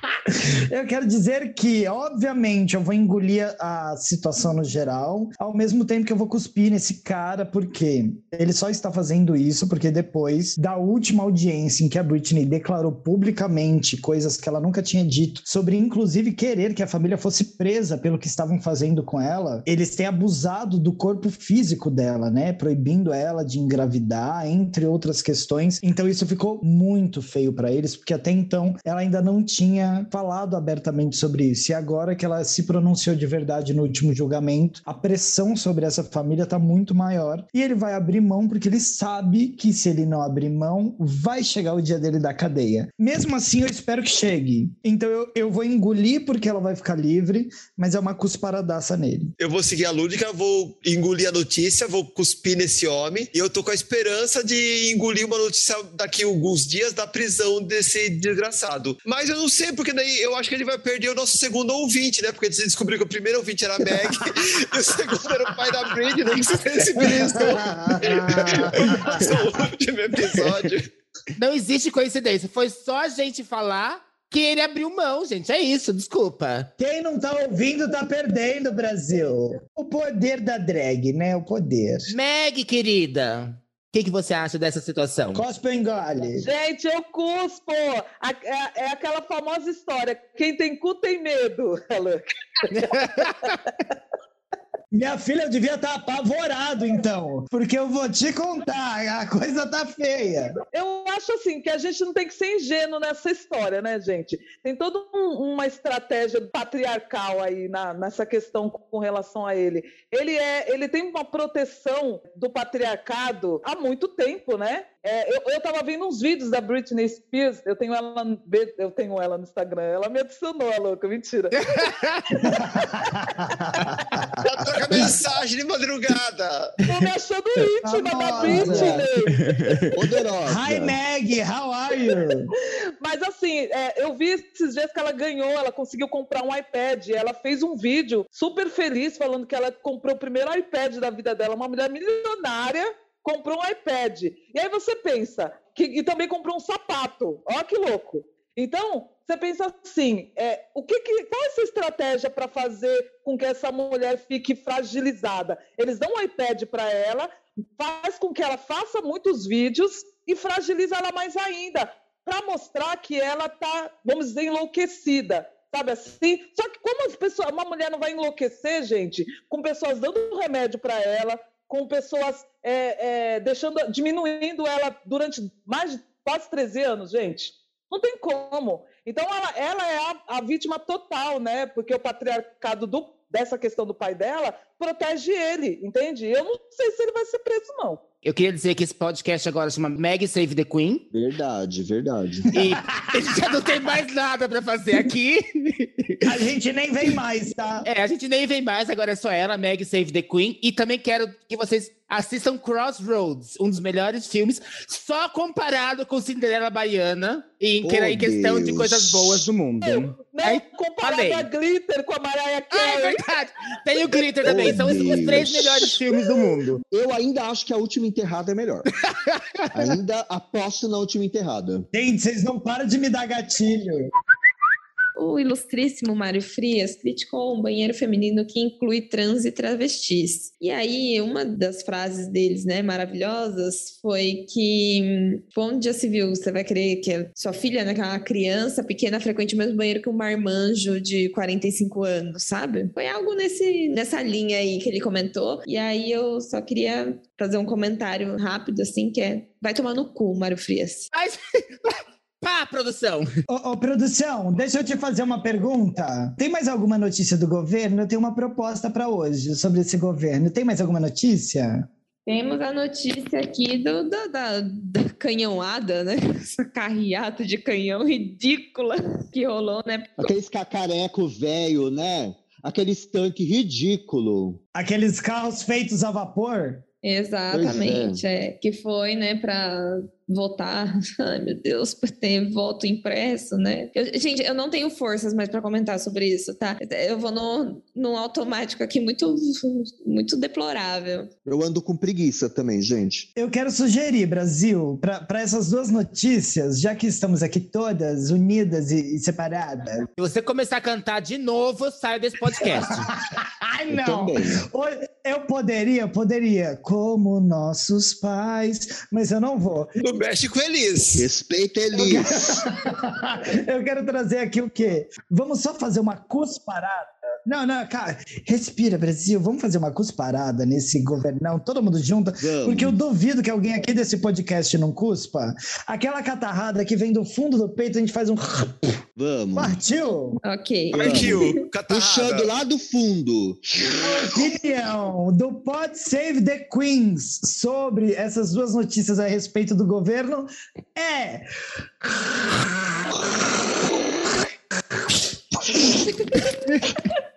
Eu quero dizer que, obviamente, eu vou engolir a situação no geral, ao mesmo tempo que eu vou cuspir nesse cara, porque ele só está fazendo isso porque depois da última audiência em que a Britney declarou publicamente coisas que ela nunca tinha dito, sobre inclusive querer que a família fosse presa pelo que estavam fazendo com ela, eles têm abusado do corpo físico dela, né? Proibindo ela de engravidar, entre outras questões. Então isso ficou muito feio para eles, porque até então ela ainda não tinha falado abertamente sobre isso. E agora que ela se pronunciou de verdade no último julgamento, a pressão sobre essa família tá muito maior. E ele vai abrir mão porque ele sabe que se ele não abrir mão, vai chegar o dia dele da cadeia. Mesmo assim, eu espero que chegue. Então eu, eu vou engolir porque ela vai ficar livre, mas é uma cusparadaça nele. Eu vou seguir a Lúdica, vou engolir a notícia, vou cuspir nesse homem. E eu tô com a esperança de engolir uma notícia daqui a alguns dias da prisão desse desgraçado. Mas eu não sei, porque daí eu acho que ele vai perder o nosso segundo ouvinte, né? Porque você descobriu que o primeiro ouvinte era a Meg e o segundo era o pai da Britney, que se sensibilizou no último episódio. Não existe coincidência. Foi só a gente falar que ele abriu mão, gente. É isso, desculpa. Quem não tá ouvindo tá perdendo, Brasil. O poder da drag, né? O poder. Meg, querida, o que, que você acha dessa situação? Cospe ou engole? Gente, eu cuspo! A- É, é aquela famosa história: quem tem cu tem medo. Minha filha devia estar apavorado, então. Porque eu vou te contar, a coisa tá feia. Eu acho assim que a gente não tem que ser ingênuo nessa história, né, gente? Tem toda um- uma estratégia patriarcal aí na- nessa questão com relação a ele. Ele é, ele tem uma proteção do patriarcado há muito tempo, né? É, eu, eu tava vendo uns vídeos da Britney Spears, eu tenho ela, no- eu tenho ela no Instagram, ela me adicionou, a louca, mentira. Ela troca mensagem de madrugada. Tô me achando íntima da. Britney. Poderosa. Hi, Meg, how are you? Mas assim, é, eu vi esses dias que ela ganhou, ela conseguiu comprar um iPad. Ela fez um vídeo super feliz falando que ela comprou o primeiro iPad da vida dela. Uma mulher milionária comprou um iPad. E aí você pensa que e também comprou um sapato. Olha que louco. Então, você pensa assim, é, o que, que qual é essa estratégia para fazer com que essa mulher fique fragilizada? Eles dão um iPad para ela, faz com que ela faça muitos vídeos e fragiliza ela mais ainda, para mostrar que ela tá, vamos dizer, enlouquecida. Sabe assim? Só que como as pessoas, uma mulher não vai enlouquecer, gente, com pessoas dando remédio para ela, com pessoas é, é, deixando, diminuindo ela durante mais de quase 13 anos, gente. Não tem como. Então ela, ela é a, a vítima total, né? Porque o patriarcado do- dessa questão do pai dela protege ele, entende? Eu não sei se ele vai ser preso, não. Eu queria dizer que esse podcast agora chama Meg Save the Queen. Verdade, verdade. E a gente já não tem mais nada pra fazer aqui. A gente nem vem mais, tá? É, a gente nem vem mais, agora é só ela, Meg Save the Queen. E também quero que vocês assistam Crossroads, um dos melhores filmes, só comparado com Cinderela Baiana, em, que- em questão de Deus. coisas boas do mundo. Não, Aí, comparado falei. a Glitter com a Mariah Ah, é Carey. verdade! Tem o Glitter também, Oh, são os, os Deus. três melhores filmes do mundo. Eu ainda acho que a última enterrada é melhor. ainda aposto na última enterrada. Gente, vocês não param de me dar gatilho. O ilustríssimo Mário Frias criticou um banheiro feminino que inclui trans e travestis. E aí, uma das frases deles, né, maravilhosas, foi que onde já se viu, você vai querer que a sua filha, né, que é uma criança pequena, frequente o mesmo banheiro que um marmanjo de 45 anos, sabe? Foi algo nesse, nessa linha aí que ele comentou. E aí eu só queria fazer um comentário rápido, assim, que é vai tomar no cu, Mário Frias. Mas, pá, produção! Ô, ô, produção, deixa eu te fazer uma pergunta. Tem mais alguma notícia do governo? Eu tenho uma proposta para hoje sobre esse governo. Tem mais alguma notícia? Temos a notícia aqui do, da, da, da canhãoada, né? Essa carreata de canhão ridícula que rolou, né? Aqueles cacareco velho, né? Aqueles tanque ridículo. Aqueles carros feitos a vapor? Exatamente, é. Que foi, né, para votar. Ai, meu Deus, para ter voto impresso, né? Eu- gente, eu não tenho forças mais para comentar sobre isso, tá? Eu vou no, num automático aqui muito, muito deplorável. Eu ando com preguiça também, gente. Eu quero sugerir, Brasil, para essas duas notícias, já que estamos aqui todas unidas e, e separadas. Se você começar a cantar de novo, eu saio desse podcast. Ai, Eu não! Oi, Eu poderia, poderia, como nossos pais, mas eu não vou. Não mexe com eles. Respeita Elis. eu quero trazer aqui o quê? Vamos só fazer uma cusparada. Não, não, cara, respira, Brasil. Vamos fazer uma cusparada nesse governão, todo mundo junto. Vamos. Porque eu duvido que alguém aqui desse podcast não cuspa. Aquela catarrada que vem do fundo do peito, a gente faz um. Vamos. Partiu! Ok. Partiu, Puxando lá do fundo. Opinião do Pod Save the Queens sobre essas duas notícias a respeito do governo é.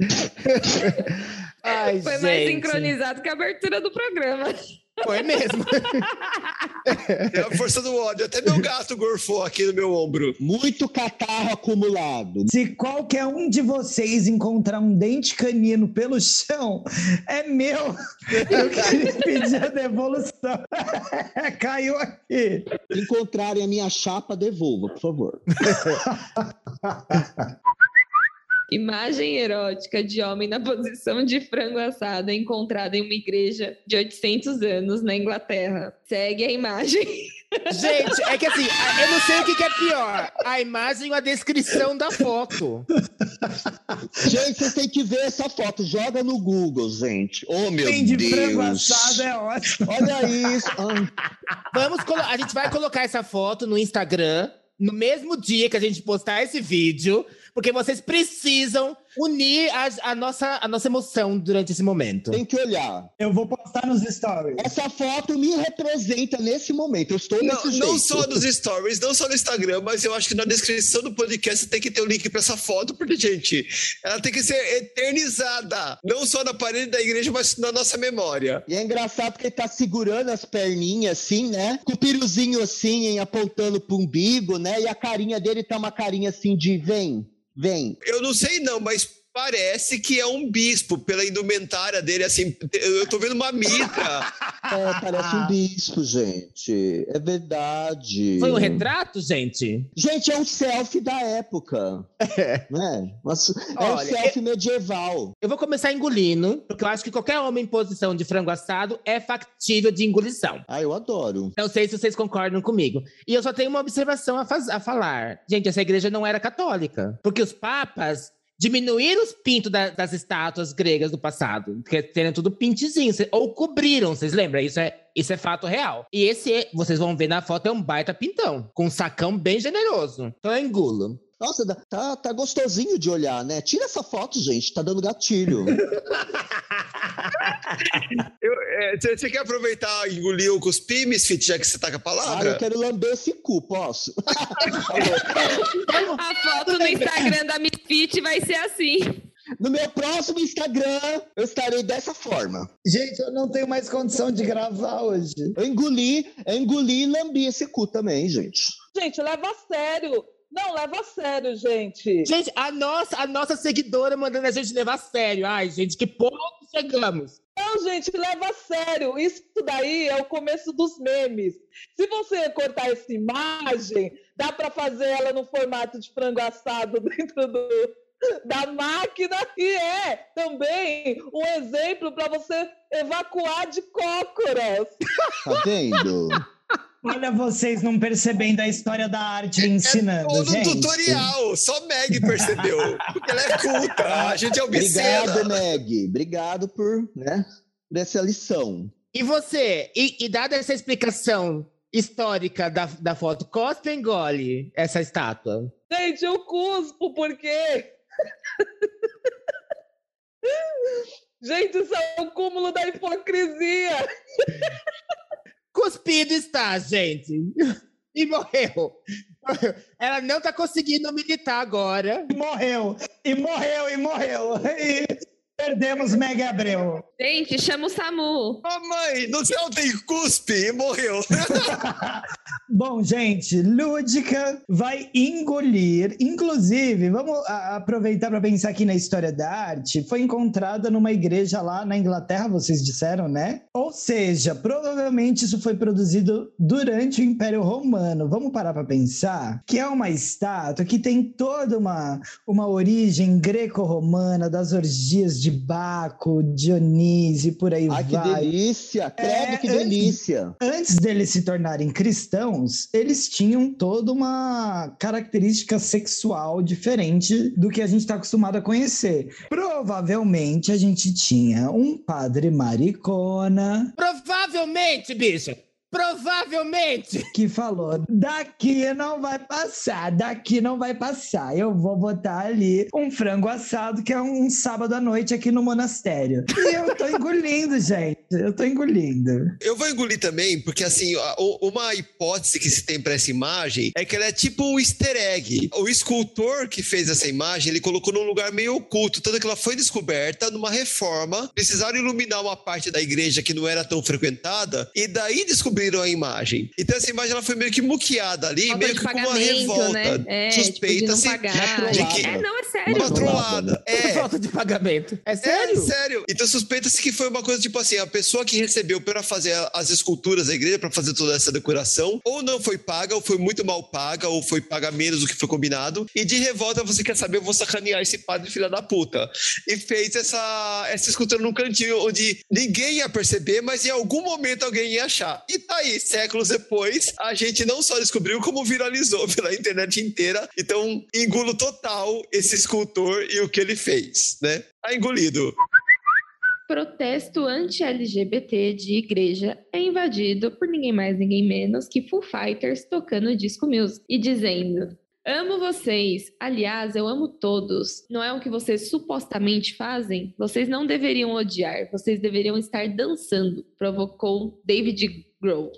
Ai, Foi mais gente. sincronizado que a abertura do programa. Foi mesmo. É a força do ódio. Até meu gato gorfou aqui no meu ombro. Muito catarro acumulado. Se qualquer um de vocês encontrar um dente canino pelo chão, é meu. Eu queria pedir a devolução. Caiu aqui. Se encontrarem a minha chapa, devolva, por favor. Imagem erótica de homem na posição de frango assado encontrada em uma igreja de 800 anos na Inglaterra. Segue a imagem. Gente, é que assim, a- eu não sei o que, que é pior: a imagem ou a descrição da foto. Gente, vocês têm que ver essa foto. Joga no Google, gente. Oh, meu Tem de Deus. frango assado é ótimo. Olha isso. Vamos a gente vai colocar essa foto no Instagram no mesmo dia que a gente postar esse vídeo, porque vocês precisam unir a, a nossa, a nossa emoção durante esse momento. tem que olhar. Eu vou postar nos stories. Essa foto me representa nesse momento. Eu estou Não, nesse não jeito. só nos stories, não só no Instagram, mas eu acho que na descrição do podcast tem que ter o link para essa foto, porque, gente, ela tem que ser eternizada. Não só na parede da igreja, mas na nossa memória. E é engraçado porque ele tá segurando as perninhas assim, né? Com o piruzinho assim, hein, apontando pro umbigo, né? E a carinha dele tá uma carinha assim de vem, vem. Eu não sei não, mas parece que é um bispo pela indumentária dele, assim, eu tô vendo uma mitra. É, parece um bispo, gente. É verdade. Foi um retrato, gente? Gente, é um selfie da época. Né? Mas é um Olha, selfie medieval. Eu vou começar engolindo, porque eu acho que qualquer homem em posição de frango assado é factível de engolição. Ah, eu adoro. Não sei se vocês concordam comigo. E eu só tenho uma observação a, faz- a falar. Gente, essa igreja não era católica. Porque os papas diminuíram os pintos da- das estátuas gregas do passado. Que terem tudo pintezinho. Ou cobriram, vocês lembram? Isso é, isso é fato real. E esse, vocês vão ver na foto, é um baita pintão. Com um sacão bem generoso. Então eu engulo. Nossa, tá, tá gostosinho de olhar, né? Tira essa foto, gente, tá dando gatilho. Você quer aproveitar e engolir o cuspir, Misfit, já que você tá com a Ah, palavra? eu quero lamber esse cu, posso? A foto no Instagram da Misfit vai ser assim. No meu próximo Instagram, eu estarei dessa forma. Gente, eu não tenho mais condição de gravar hoje. Eu engoli, eu engoli e lambi esse cu também, gente. Gente, leva a sério. Não, leva a sério, gente. Gente, a nossa, a nossa seguidora mandando a gente levar a sério. Ai, gente, que ponto chegamos? Não, gente, leva a sério. Isso daí é o começo dos memes. Se você cortar essa imagem, dá para fazer ela no formato de frango assado dentro do, da máquina e é também um exemplo para você evacuar de cócoras. Tá vendo? Olha vocês não percebendo a história da arte ensinando, Todo um gente. tutorial, só Meg percebeu. Porque ela é culta, a gente é Obrigado, obscena. Meg. Obrigado por, né, por essa lição. E você, e, e dada essa explicação histórica da, da foto, cospe engole essa estátua? Gente, eu cuspo porque. Gente, isso é o cúmulo da hipocrisia. Cuspido está, gente. E morreu. Ela não tá conseguindo militar agora. E morreu, e morreu, e morreu. E perdemos Mega Abreu. Gente, chama o SAMU. Ô mãe, no céu tem cuspe e morreu. Bom, gente, Lúdica vai engolir. Inclusive, vamos aproveitar para pensar aqui na história da arte. Foi encontrada numa igreja lá na Inglaterra, vocês disseram, né? Ou seja, provavelmente isso foi produzido durante o Império Romano. Vamos parar para pensar que é uma estátua que tem toda uma, uma origem greco-romana das orgias de Baco, Dionísio e por aí Ai, que vai. delícia! Credo, É, que antes- delícia! Antes deles se tornarem cristãos, eles tinham toda uma característica sexual diferente do que a gente está acostumado a conhecer. Provavelmente a gente tinha um padre maricona Provavelmente, bicha. Provavelmente. que falou: daqui não vai passar, daqui não vai passar. Eu vou botar ali um frango assado, que é um sábado à noite aqui no monastério. E eu tô engolindo, gente. Eu tô engolindo. Eu vou engolir também, porque assim, uma hipótese que se tem para essa imagem é que ela é tipo um easter egg. O escultor que fez essa imagem, ele colocou num lugar meio oculto, tanto que ela foi descoberta numa reforma. Precisaram iluminar uma parte da igreja que não era tão frequentada, e daí descobriram a imagem. Então essa imagem ela foi meio que muqueada ali, Falta meio que com uma pagamento, revolta. né? É, tipo, de suspeita não assim, de que- É, não, é sério. uma trollada. É, Falta de pagamento. É é, sério? sério. Então suspeita-se que foi uma coisa tipo assim, a pessoa que recebeu para fazer as esculturas da igreja, para fazer toda essa decoração, ou não foi paga, ou foi muito mal paga, ou foi paga menos do que foi combinado, e de revolta você quer saber, eu vou sacanear esse padre filha da puta. E fez essa, essa escultura num cantinho onde ninguém ia perceber, mas em algum momento alguém ia achar. E tá aí, séculos depois, a gente não só descobriu, como viralizou pela internet inteira. Então, engulo total esse escultor e o que ele fez, né? Tá engolido. Protesto anti-LGBT de igreja é invadido por ninguém mais, ninguém menos que Foo Fighters tocando disco music e dizendo: Amo vocês, aliás, eu amo todos. Não é o que vocês supostamente fazem? Vocês não deveriam odiar, vocês deveriam estar dançando, provocou David Grohl.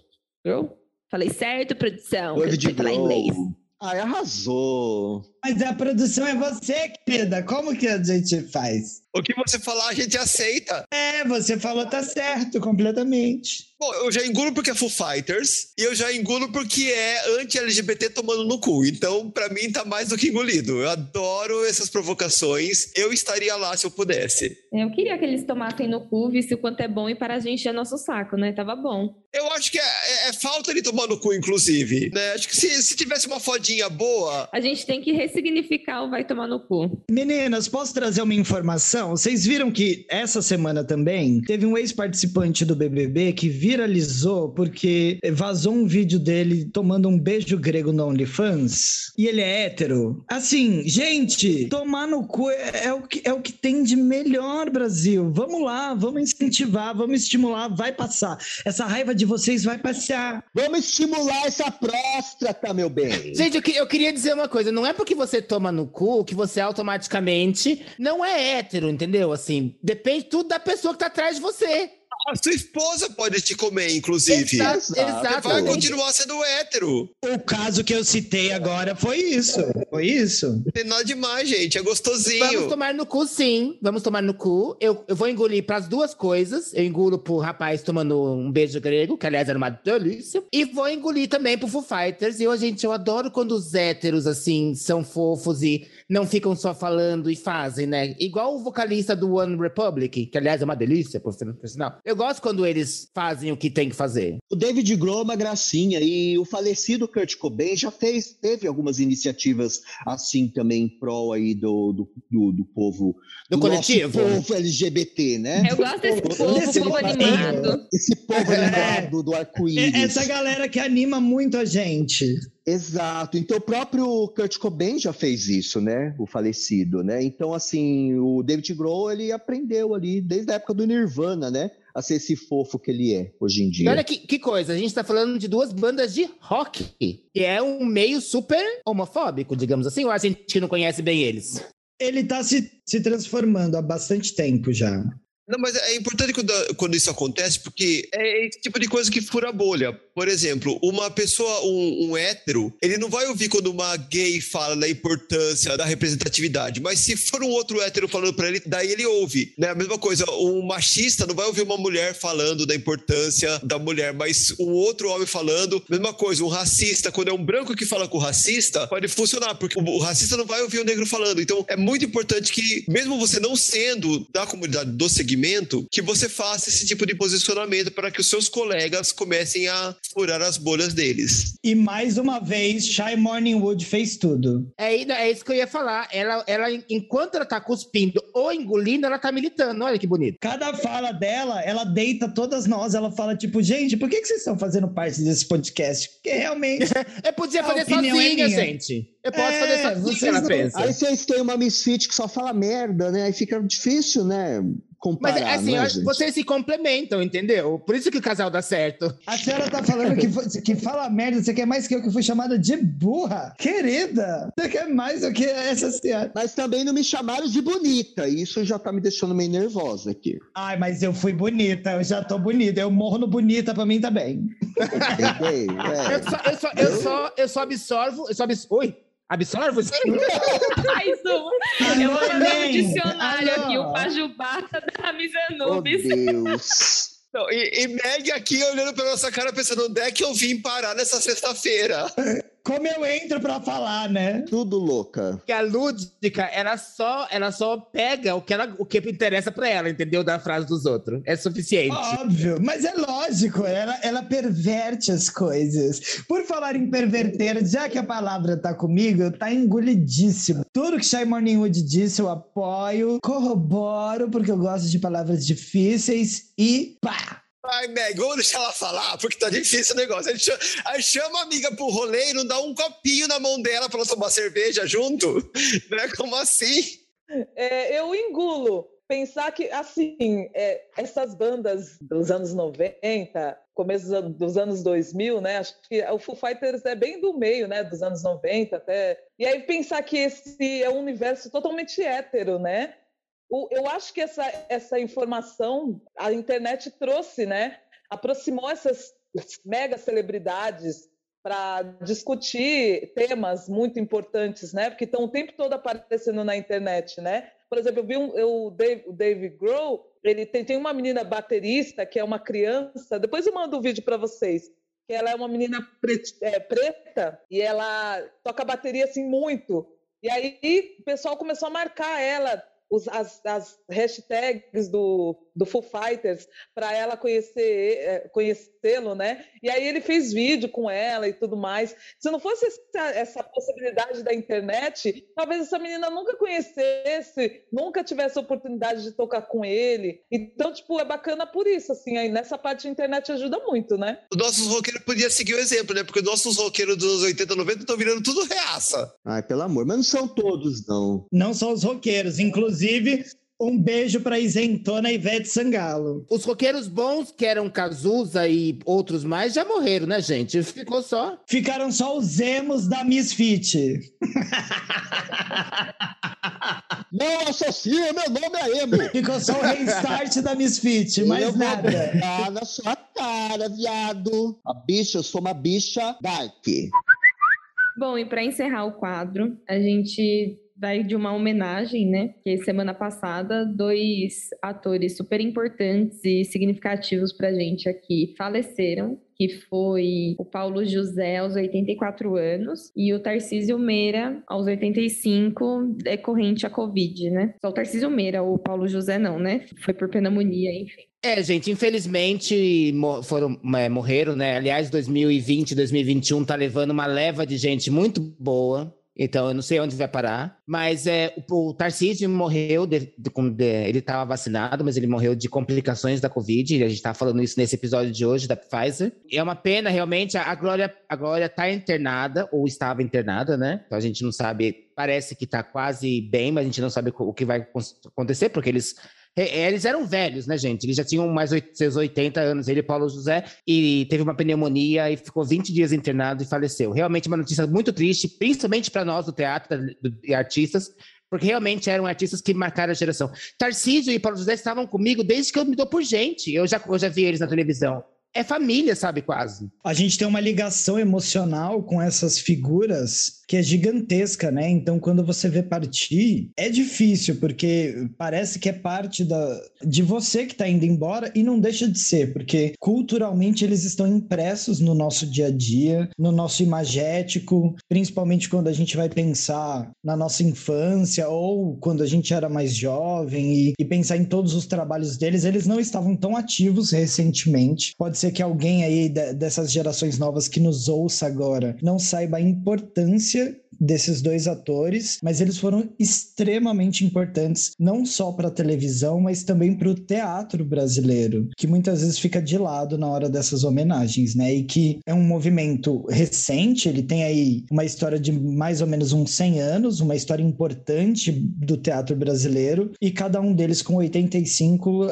Grohl? Falei certo, produção? David falar Grohl. inglês. Ai, arrasou! Mas a produção é você, querida. Como que a gente faz? O que você falar, a gente aceita. É, você falou tá certo, completamente. Bom, eu já engulo porque é Foo Fighters e eu já engulo porque é anti-LGBT tomando no cu. Então, pra mim, tá mais do que engolido. Eu adoro essas provocações. Eu estaria lá se eu pudesse. Eu queria que eles tomassem no cu, visse o quanto é bom e parassem de encher nosso saco, né? Tava bom. Eu acho que é, é- é falta de tomar no cu, inclusive. Né? Acho que se, se tivesse uma fodinha boa. A gente tem que ressignificar o vai tomar no cu. Meninas, posso trazer uma informação? Vocês viram que essa semana também teve um ex-participante do BBB que viralizou porque vazou um vídeo dele tomando um beijo grego no OnlyFans e ele é hétero. Assim, gente, tomar no cu é, é o que, é o que tem de melhor, Brasil. Vamos lá, vamos incentivar, vamos estimular, vai passar. Essa raiva de vocês vai passar. Vamos estimular essa próstata, meu bem! Gente, eu, que- eu queria dizer uma coisa. Não é porque você toma no cu que você automaticamente não é hétero, entendeu? Assim, depende tudo da pessoa que tá atrás de você. A sua esposa pode te comer, inclusive. Exato, Você vai continuar sendo hétero. O caso que eu citei agora foi isso. Foi isso. Não tem nada demais, gente. É Vamos gostosinho. tomar no cu, sim. Vamos tomar no cu. Eu, eu vou engolir pras duas coisas. Eu engulo pro rapaz tomando um beijo grego, que aliás era uma delícia. E vou engolir também pro Foo Fighters. E eu, gente, eu adoro quando os héteros, assim, são fofos e não ficam só falando e fazem, né? Igual o vocalista do One Republic, que aliás é uma delícia, por sinal. Eu gosto quando eles fazem o que tem que fazer. O David Grohl é uma gracinha e o falecido Kurt Cobain já fez, teve algumas iniciativas assim também em prol aí do, do, do, do povo Do nosso coletivo? povo LGBT, né? Eu gosto desse povo, Desse povo povo animado. Esse povo animado do É arco-íris. essa galera que anima muito a gente. Exato. Então o próprio Kurt Cobain já fez isso, né? O falecido, né? Então assim, o David Grohl ele aprendeu ali desde a época do Nirvana, né? A ser esse fofo que ele é hoje em E dia. olha que, que coisa, a gente tá falando de duas bandas de rock, que é um meio super homofóbico, digamos assim, ou a gente que não conhece bem eles? Ele tá se, se transformando há bastante tempo já. Não, mas é importante quando, quando isso acontece, porque é esse tipo de coisa que fura a bolha. Por exemplo, uma pessoa, um, um hétero, ele não vai ouvir quando uma gay fala da importância da representatividade, mas se for um outro hétero falando pra ele, daí ele ouve. Né? A mesma coisa, um machista não vai ouvir uma mulher falando da importância da mulher, mas um outro homem falando, mesma coisa, um racista, quando é um branco que fala com o racista, pode funcionar, porque o, o racista não vai ouvir o negro falando. Então, é muito importante que, mesmo você não sendo da comunidade do segmento, que você faça esse tipo de posicionamento para que os seus colegas comecem a furar as bolhas deles. E mais uma vez, Shy Morningwood fez tudo. É, é isso que eu ia falar. Ela, ela, enquanto ela tá cuspindo ou engolindo, ela tá militando. Olha que bonito. Cada fala dela, ela deita todas nós. Ela fala, tipo, gente, por que, que vocês estão fazendo parte desse podcast? Porque realmente. Eu podia fazer é sozinha, minha. gente. Eu posso É, fazer sozinha, vocês ela não- pensa. Aí vocês têm uma misfit que só fala merda, né? Aí fica difícil, né? Comparar, Mas assim, não é, eu acho que gente? vocês se complementam, entendeu? Por isso que o casal dá certo. A senhora tá falando que, que fala merda, você quer mais que eu que fui chamada de burra? Querida, você quer mais do que essa senhora? Mas também não me chamaram de bonita. Isso já tá me deixando meio nervosa aqui. Ai, mas eu fui bonita, eu já tô bonita. Eu morro no bonita pra mim também. Entendeu? É. Eu só, eu só, eu só, eu só absorvo. Eu só abs... Oi? Absorvo? Mais um. Eu vou fazer um dicionário Alô. aqui, o Pajubá da Miss Oh, Anubis. Deus. Não, e, e Meg aqui olhando pra nossa cara pensando onde é que eu vim parar nessa sexta-feira. Como eu entro pra falar, né? Tudo louca. que a lúdica, ela só, ela só pega o que, ela, o que interessa pra ela, entendeu? Da frase dos outros. É suficiente. Óbvio, mas é lógico, ela, ela perverte as coisas. Por falar em perverter, já que a palavra tá comigo, tá engolidíssimo. Tudo que Shy Morningwood disse, eu apoio, corroboro, porque eu gosto de palavras difíceis e pá! Ai, Meg, vamos deixar ela falar, porque tá difícil o negócio. A gente chama, aí chama a amiga pro rolê e não dá um copinho na mão dela pra ela tomar cerveja junto. Né? Como assim? É, eu engulo. Pensar que, assim, é, essas bandas dos anos 90, começo dos anos 2000, né? Acho que o Foo Fighters é bem do meio, né? Dos anos 90 até. E aí pensar que esse é um universo totalmente hétero, né? Eu acho que essa, essa informação a internet trouxe, né? Aproximou essas mega celebridades para discutir temas muito importantes, né? Porque estão o tempo todo aparecendo na internet, né? Por exemplo, eu vi um, eu, o Dave, o Dave Grohl, ele tem, tem uma menina baterista que é uma criança. Depois eu mando o um vídeo para vocês. Que ela é uma menina pret- é, preta e ela toca bateria assim muito. E aí o pessoal começou a marcar ela os- as, as hashtags do, do Foo Fighters para ela conhecer é, conhecê-lo, né? E aí ele fez vídeo com ela e tudo mais. Se não fosse essa, essa possibilidade da internet, talvez essa menina nunca conhecesse, nunca tivesse a oportunidade de tocar com ele. Então, tipo, é bacana por isso, assim, aí nessa parte a internet ajuda muito, né? Os nossos roqueiros podiam seguir o exemplo, né? Porque os nossos roqueiros dos anos 80, 90 estão virando tudo reaça. Ai, pelo amor. Mas não são todos, não. Não só os roqueiros, inclusive Um beijo pra isentona Ivete Sangalo. Os roqueiros bons, que eram Cazuza e outros mais, já morreram, né, gente? Ficou só. Ficaram só os emos da Misfit. Não associa, meu nome é Emo. Ficou só o restart da Misfit, mais eu nada. Vou na sua cara, viado. A bicha, eu sou uma bicha dark. Bom, e para encerrar o quadro, a gente vai de uma homenagem, né? Que semana passada, dois atores super importantes e significativos pra gente aqui faleceram. Que foi o Paulo José aos 84 anos e o Tarcísio Meira aos 85, decorrente à Covid, né? Só o Tarcísio Meira, o Paulo José não, né? Foi por pneumonia, enfim. É, gente, infelizmente foram, é, morreram, né? Aliás, 2020, 2021 tá levando uma leva de gente muito boa. Então, eu não sei onde vai parar. Mas é, o, o Tarcísio morreu, de- de- de- ele estava vacinado, mas ele morreu de complicações da Covid. A gente está falando isso nesse episódio de hoje da Pfizer. E é uma pena, realmente. A, a Glória a Glória tá internada, ou estava internada, né? Então a gente não sabe. Parece que tá quase bem, mas a gente não sabe o que vai acontecer, porque eles Eles eram velhos, né, gente? Eles já tinham mais seus 80 anos, ele e Paulo José, e teve uma pneumonia e ficou 20 dias internado e faleceu. Realmente uma notícia muito triste, principalmente para nós do teatro e artistas, porque realmente eram artistas que marcaram a geração. Tarcísio e Paulo José estavam comigo desde que eu me dou por gente. Eu já, eu já vi eles na televisão. É família, sabe, quase. A gente tem uma ligação emocional com essas figuras que é gigantesca, né? Então, quando você vê partir, é difícil, porque parece que é parte da, de você que tá indo embora e não deixa de ser, porque culturalmente eles estão impressos no nosso dia a dia, no nosso imagético, principalmente quando a gente vai pensar na nossa infância ou quando a gente era mais jovem e, e pensar em todos os trabalhos deles, eles não estavam tão ativos recentemente. Pode ser que alguém aí de- dessas gerações novas que nos ouça agora não saiba a importância desses dois atores, mas eles foram extremamente importantes não só para a televisão, mas também para o teatro brasileiro, que muitas vezes fica de lado na hora dessas homenagens, né? E que é um movimento recente, ele tem aí uma história de mais ou menos uns 100 anos, uma história importante do teatro brasileiro, e cada um deles com 85,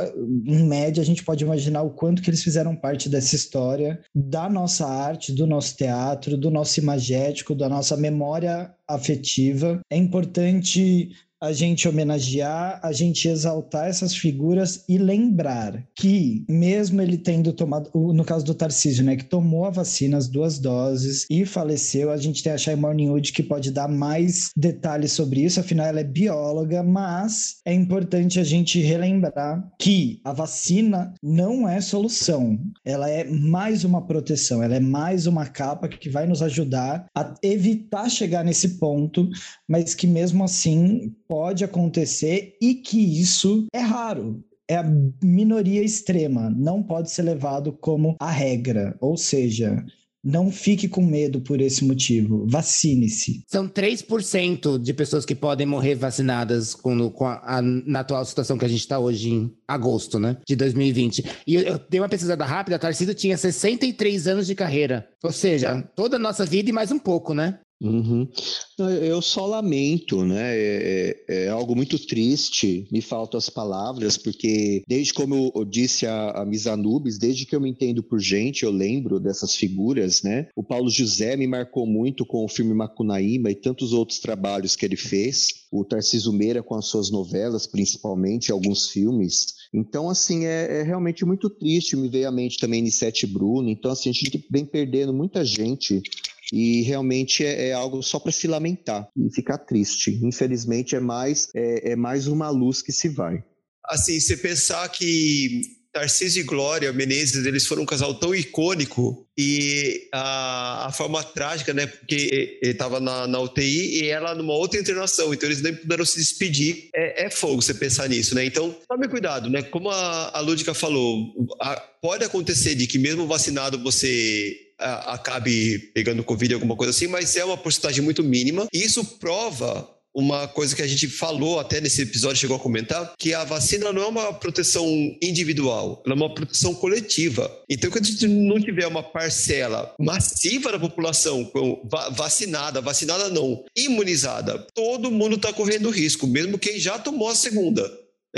em média, a gente pode imaginar o quanto que eles fizeram parte dessa história da nossa arte, do nosso teatro, do nosso imagético, da nossa memória afetiva. É importante a gente homenagear, a gente exaltar essas figuras e lembrar que, mesmo ele tendo tomado, no caso do Tarcísio, né, que tomou a vacina, as duas doses e faleceu, a gente tem a Shai Morningwood que pode dar mais detalhes sobre isso, afinal ela é bióloga, mas é importante a gente relembrar que a vacina não é solução, ela é mais uma proteção, ela é mais uma capa que vai nos ajudar a evitar chegar nesse ponto, mas que mesmo assim pode acontecer e que isso é raro. É a minoria extrema, não pode ser levado como a regra. Ou seja, não fique com medo por esse motivo. Vacine-se. São 3% de pessoas que podem morrer vacinadas com, com a, a- na atual situação que a gente está hoje em agosto, né? De 2020. E eu, eu dei uma pesquisada rápida, a Tarcísio tinha 63 anos de carreira. Ou seja, toda a nossa vida e mais um pouco, né? Uhum. Eu só lamento, né? É, é- é algo muito triste, me faltam as palavras, porque desde como eu, disse a, a Miss desde que eu me entendo por gente, eu lembro dessas figuras, né? O Paulo José me marcou muito com o filme Macunaíma e tantos outros trabalhos que ele fez. O Tarcísio Meira com as suas novelas, principalmente, alguns filmes. Então, assim, é, é realmente muito triste. Me veio à mente também Nissete Bruno. Então, assim, a gente vem perdendo muita gente e realmente é, é algo só para se lamentar e ficar triste. Infelizmente é mais é, é mais uma luz que se vai. Assim, você pensar que Tarcísio e Glória Menezes, eles foram um casal tão icônico e a, a forma trágica, né? Porque ele estava na, na UTI e ela numa outra internação, então eles nem puderam se despedir. É, é fogo você pensar nisso, né? Então, tome cuidado, né? Como a, a Lúdica falou, a- pode acontecer de que mesmo vacinado você acabe pegando Covid, alguma coisa assim, mas é uma porcentagem muito mínima. E isso prova uma coisa que a gente falou até nesse episódio, chegou a comentar, que a vacina não é uma proteção individual, ela é uma proteção coletiva. Então, quando a gente não tiver uma parcela massiva da população vacinada, vacinada não, imunizada, todo mundo está correndo risco, mesmo quem já tomou a segunda.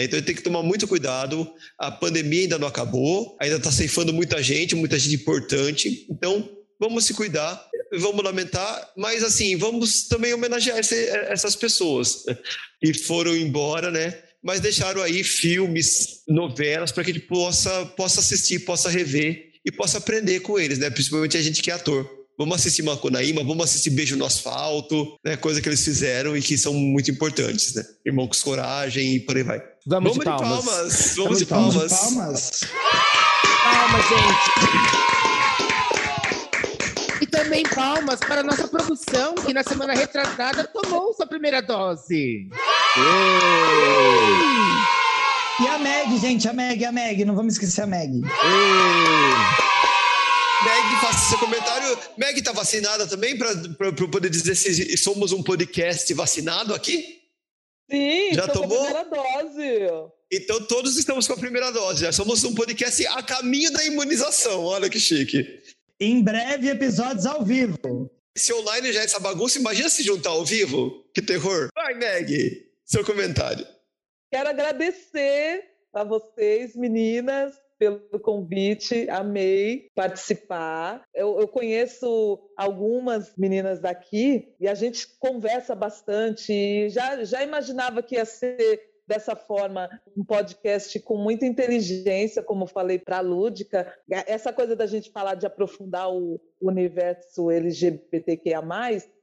Então ele tem que tomar muito cuidado. A pandemia ainda não acabou, ainda está ceifando muita gente, muita gente importante. Então vamos se cuidar, vamos lamentar, mas assim, vamos também homenagear essas pessoas que foram embora, né? Mas deixaram aí filmes, novelas, para que a gente possa, possa assistir, possa rever e possa aprender com eles, né? Principalmente a gente que é ator. Vamos assistir Macunaíma, vamos assistir Beijo no Asfalto, né? Coisa que eles fizeram e que são muito importantes, né? Irmão com coragem e por aí vai. Vamos, Vamos de palmas. Vamos, Vamos de de palmas. palmas. Palmas. Palmas, gente. E também palmas para a nossa produção, que na semana retrasada tomou sua primeira dose. E a Meg, gente, a Meg, a Meg, não vamos esquecer a Meg. Meg, faça seu comentário. Meg tá vacinada também para eu poder dizer se somos um podcast vacinado aqui? Sim, Já com a tomou? primeira dose. Então todos estamos com a primeira dose. Já somos um podcast a caminho da imunização. Olha que chique. Em breve, episódios ao vivo. Se online já é essa bagunça, imagina se juntar ao vivo. Que terror. Vai, Meg, seu comentário. Quero agradecer a vocês, meninas, pelo convite. Amei participar. Eu, eu conheço algumas meninas daqui e a gente conversa bastante. E já, já imaginava que ia ser dessa forma um podcast com muita inteligência, como falei para a Lúdica. Essa coisa da gente falar de aprofundar o universo LGBTQIA+,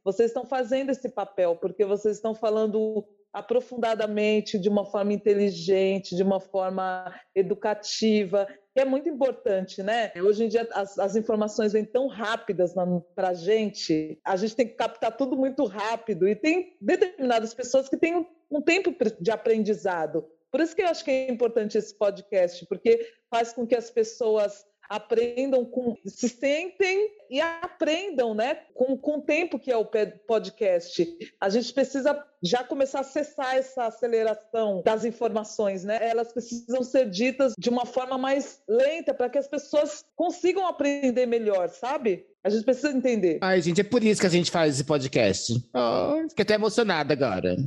vocês estão fazendo esse papel, porque vocês estão falando aprofundadamente, de uma forma inteligente, de uma forma educativa, que é muito importante, né? Hoje em dia as, as informações vêm tão rápidas para a gente, a gente tem que captar tudo muito rápido e tem determinadas pessoas que têm um, um tempo de aprendizado. Por isso que eu acho que é importante esse podcast, porque faz com que as pessoas aprendam com, se sentem e aprendam, né, com, com o tempo que é o podcast. A gente precisa já começar a acessar essa aceleração das informações, né? Elas precisam ser ditas de uma forma mais lenta para que as pessoas consigam aprender melhor, sabe? A gente precisa entender. Ai, gente, é por isso que a gente faz esse podcast. Oh, fiquei até emocionada agora.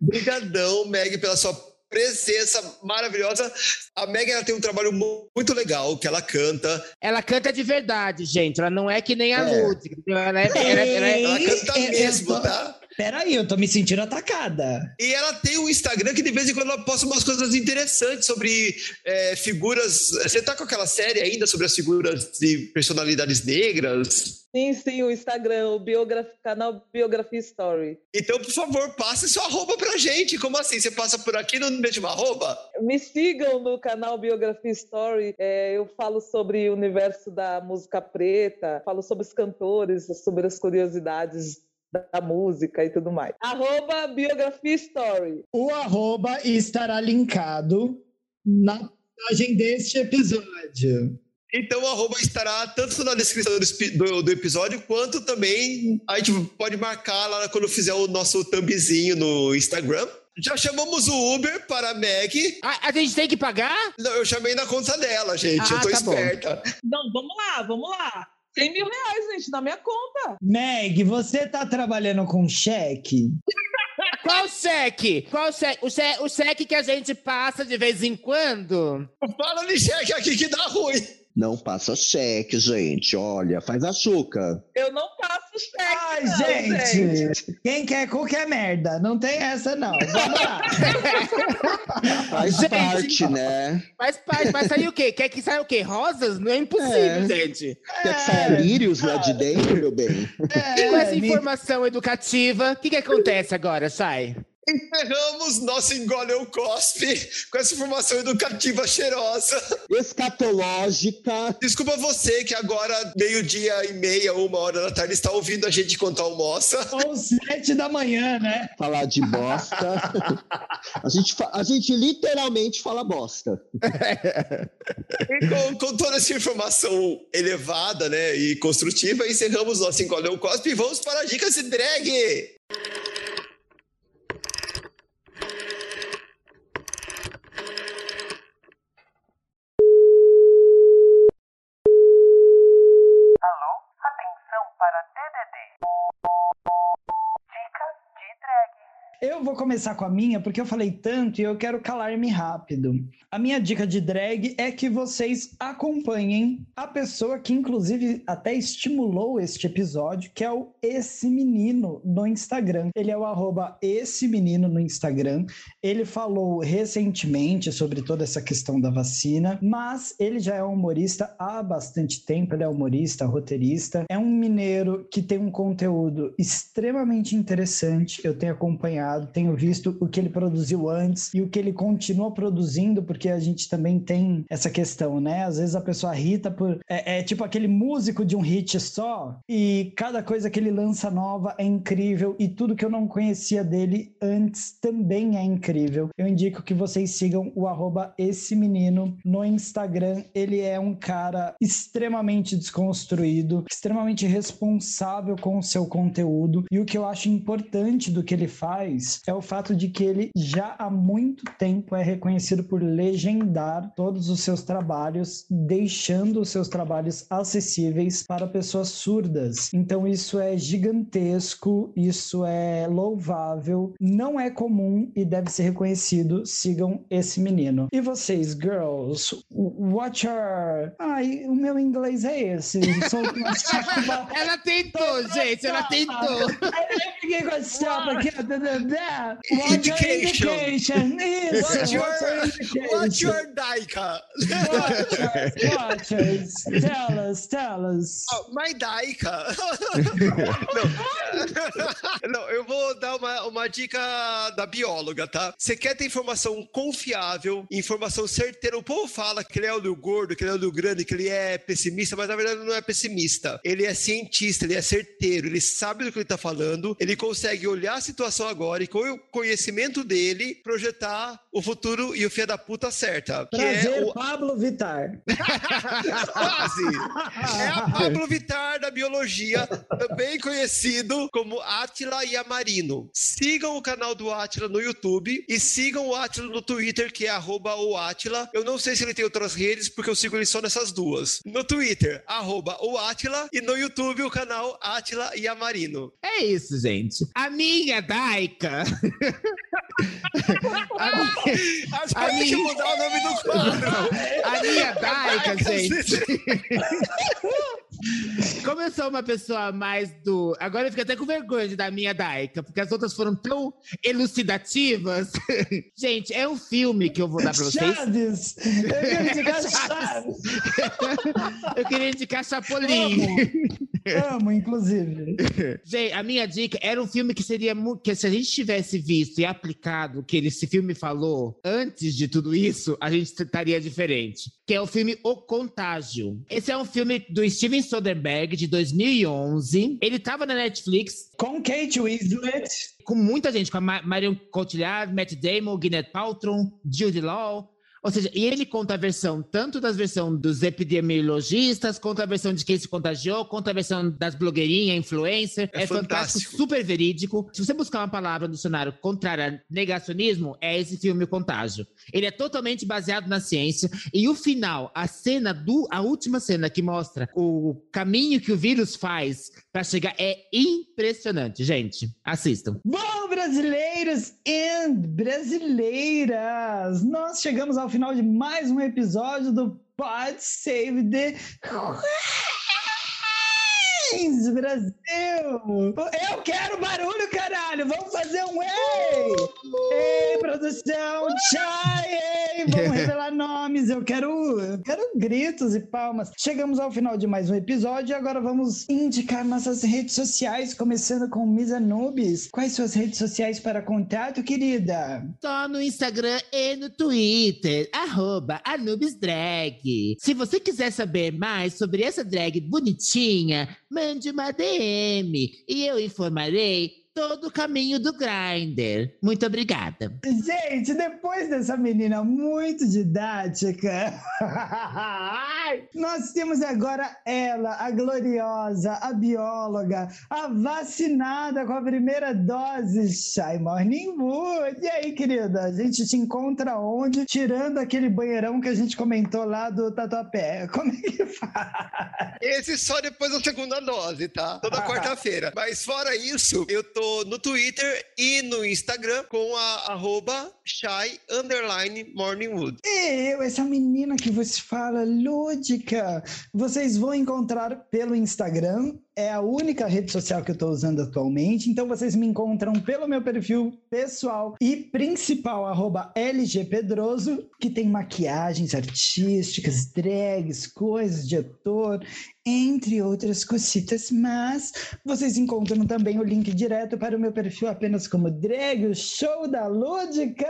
Obrigadão, Meg, pela sua presença maravilhosa. A Meg ela tem um trabalho mu- muito legal, que ela canta. Ela canta de verdade, gente. Ela não é que nem a É. Ela, é, ela, é- ela é- Ela Ei, canta mesmo, tá? Peraí, eu tô me sentindo atacada. E ela tem um Instagram que de vez em quando ela posta umas coisas interessantes sobre é, figuras. Você tá com aquela série ainda sobre as figuras de personalidades negras? Sim, sim, o Instagram, o biograf... canal Biografia Story. Então, por favor, passe seu arroba pra gente. Como assim? Você passa por aqui no mesmo arroba? Me sigam no canal Biografia Story. É, eu falo sobre o universo da música preta, falo sobre os cantores, sobre as curiosidades da música e tudo mais. Arroba Biografia Story. O arroba estará linkado na página deste episódio. Então, o arroba estará tanto na descrição do, do- do episódio, quanto também a gente pode marcar lá quando fizer o nosso thumbzinho no Instagram. Já chamamos o Uber para a Meg. a, a gente tem que pagar? Não, eu chamei na conta dela, gente. Ah, eu tô tá bom. esperta. Não, vamos lá, vamos lá. 100 mil reais, gente, na minha conta. Meg, você tá trabalhando com cheque? Qual cheque? Qual cheque? O, che- o cheque que a gente passa de vez em quando? Fala de cheque aqui que dá ruim. Não passa cheque, gente. Olha, faz a chuca. Eu não passo cheque. Ai, não, gente, quem quer cu quer merda. Não tem essa, não. Vamos lá. Faz Gente, parte, né? Mas pai, vai sair o quê? Quer que saia o quê? Rosas? Não é impossível, É. gente. Quer que saia lírios lá de dentro, meu bem? E com essa É, me- informação educativa, o que, que acontece agora, Sai? Encerramos nosso Engole ou Cospe com essa informação educativa cheirosa. Escatológica. Desculpa você que agora, meio-dia e meia, uma hora da tarde, está ouvindo a gente contar almoça. Ou sete da manhã, né? Falar de bosta. A gente, fa- a gente literalmente fala bosta. E com, com toda essa informação elevada né, e construtiva, encerramos nosso Engole ou Cospe e vamos para a Dicas de Drag. Alô? Atenção para DDD. Dica de drag. Eu vou começar com a minha, porque eu falei tanto e eu quero calar-me rápido. A minha dica de drag é que vocês acompanhem a pessoa que, inclusive, até estimulou este episódio, que é o Esse Menino no Instagram. Ele é o arroba Esse Menino no Instagram. Ele falou recentemente sobre toda essa questão da vacina, mas ele já é humorista há bastante tempo. Ele é humorista, roteirista. É um mineiro que tem um conteúdo extremamente interessante. Eu tenho acompanhado, tenho visto o que ele produziu antes e o que ele continua produzindo, porque a gente também tem essa questão, né? Às vezes a pessoa irrita por. É, é tipo aquele músico de um hit só, e cada coisa que ele lança nova é incrível, e tudo que eu não conhecia dele antes também é incrível. Eu indico que vocês sigam o arroba esse menino no Instagram. Ele é um cara extremamente desconstruído, extremamente responsável com o seu conteúdo. E o que eu acho importante do que ele faz é o fato de que ele já há muito tempo é reconhecido por legendar todos os seus trabalhos, deixando os seus trabalhos acessíveis para pessoas surdas. Então isso é gigantesco, isso é louvável, não é comum e deve ser reconhecido. Sigam esse menino. E vocês, girls, what your... Ai, o meu inglês é esse. Sou Ela tentou, gente, ela tentou. Eu fiquei com a chapa aqui. ó, da, da, da. What Indication. your education? What's your, education? what's your Daika? Watchers, watchers. Tell us, tell us. Oh, my Daika. não. não, eu vou dar uma, uma dica da bióloga, tá? Você quer ter informação confiável, informação certeira. O povo fala que ele é olho gordo, que ele é olho grande, que ele é pessimista, mas na verdade não é pessimista. Ele é cientista, ele é certeiro, ele sabe do que ele tá falando, ele consegue olhar a situação agora e com o conhecimento dele projetar o futuro e o fia da puta certa. Que Prazer, é o Pablo Vittar. Quase! É a Pablo Vittar da biologia, também conhecido como Atila Yamarino. Sigam o canal do Atila no YouTube e sigam o Atila no Twitter, que é arroba o Atila. Eu não sei se ele tem outras redes, porque eu sigo ele só nessas duas. No Twitter, arroba o Atila, e no YouTube o canal Atila Yamarino. É isso, gente. A minha Daika. a, minha, Acho que minha- mudar o nome do quadro. a minha Daika, Daika, gente. Como eu sou uma pessoa mais do. Agora eu fico até com vergonha de dar minha Daika, porque as outras foram tão elucidativas. gente, é um filme que eu vou dar pra vocês. Chaves. Eu quero indicar Chaves. eu queria indicar Chapolin. Amo. Amo, inclusive. Gente, a minha dica era um filme que seria muito. Que se a gente tivesse visto e aplicado o que esse filme falou antes de tudo isso, a gente estaria diferente. Que é o filme O Contágio. Esse é um filme do Steven Soderbergh, de 2011. Ele tava na Netflix Com Kate Winslet. com muita gente, com a Ma- Marion Cotillard, Matt Damon, Gwyneth Paltrow, Jude Law. Ou seja, e ele conta a versão tanto das versão dos epidemiologistas, quanto a versão de quem se contagiou, quanto a versão das blogueirinhas, influencer. É É, fantástico, fantástico. super verídico. Se você buscar uma palavra no dicionário contrária a negacionismo, é esse filme O Contágio. Ele é totalmente baseado na ciência. E o final, a cena do. A última cena que mostra o caminho que o vírus faz para chegar é impressionante, gente. Assistam. Bom, brasileiros e brasileiras, nós chegamos ao final de mais um episódio do Pod Save the Queens, Brasil! Eu quero barulho, caralho! Vamos fazer um ei! Ei, produção! Tchau! Ei! Vamos revelar nomes! Eu quero, eu quero gritos e palmas. Chegamos ao final de mais um episódio e agora vamos indicar nossas redes sociais, começando com Miss Anubis. Quais suas redes sociais para contato, querida? Só no Instagram e no Twitter, arroba. Se você quiser saber mais sobre essa drag bonitinha, mande uma DM e eu informarei todo o caminho do Grindr. Muito obrigada. Gente, depois dessa menina muito didática, nós temos agora ela, a gloriosa, a bióloga, a vacinada com a primeira dose, Shy Morning Wood. E aí, querida, a gente te encontra onde? Tirando aquele banheirão que a gente comentou lá do Tatuapé. Como é que faz? Esse só depois da segunda dose, tá? Toda quarta-feira. Mas fora isso, eu tô no Twitter e no Instagram com a arroba shy underline morningwood. Eu, essa menina que você fala, lúdica, vocês vão encontrar pelo Instagram. É a única rede social que eu estou usando atualmente. Então vocês me encontram pelo meu perfil pessoal e principal, arroba LGPedroso, que tem maquiagens artísticas, drags, coisas de ator, entre outras cositas. Mas vocês encontram também o link direto para o meu perfil apenas como drag, o show da Lúdica.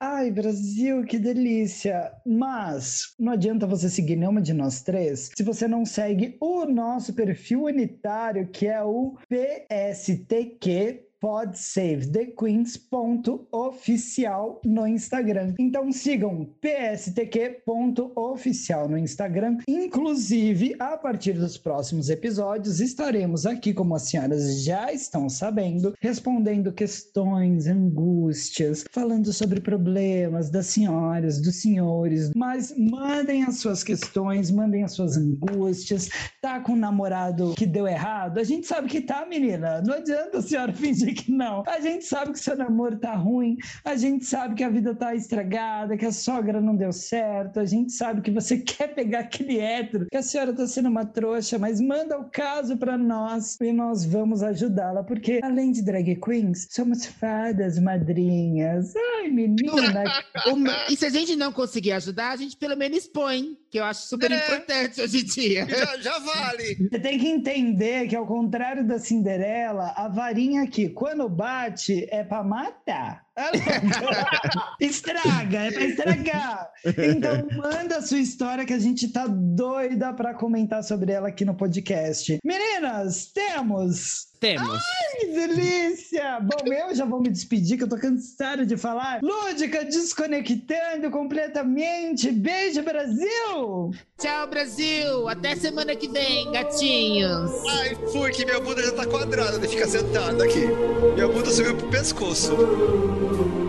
Ai, Brasil, que delícia! Mas não adianta você seguir nenhuma de nós três se você não segue o nosso perfil unitário, que é o PSTQ podsavethequeens.oficial no Instagram. Então sigam pstq.oficial no Instagram. Inclusive, a partir dos próximos episódios, estaremos aqui, como as senhoras já estão sabendo, respondendo questões, angústias, falando sobre problemas das senhoras, dos senhores. Mas mandem as suas questões, mandem as suas angústias. Tá com um namorado que deu errado? A gente sabe que tá, menina. Não adianta a senhora fingir que não. A gente sabe que seu namoro tá ruim, a gente sabe que a vida tá estragada, que a sogra não deu certo, a gente sabe que você quer pegar aquele hétero, que a senhora tá sendo uma trouxa, mas manda o caso para nós e nós vamos ajudá-la, porque além de drag queens, somos fadas madrinhas. Ai, menina. Uma- E se a gente não conseguir ajudar, a gente pelo menos expõe, que eu acho super É. importante hoje em dia. Já, já vale. Você tem que entender que, ao contrário da Cinderela, a varinha aqui, quando bate, é pra matar. Estraga, é pra estragar. Então, manda a sua história que a gente tá doida pra comentar sobre ela aqui no podcast. Meninas, temos! Temos. Que delícia! Bom, eu já vou me despedir, que eu tô cansado de falar. Lúdica, desconectando completamente. Beijo, Brasil! Tchau, Brasil! Até semana que vem, gatinhos! Ai, fui que minha bunda já tá quadrada de ficar sentada aqui. Minha bunda subiu pro pescoço. 음.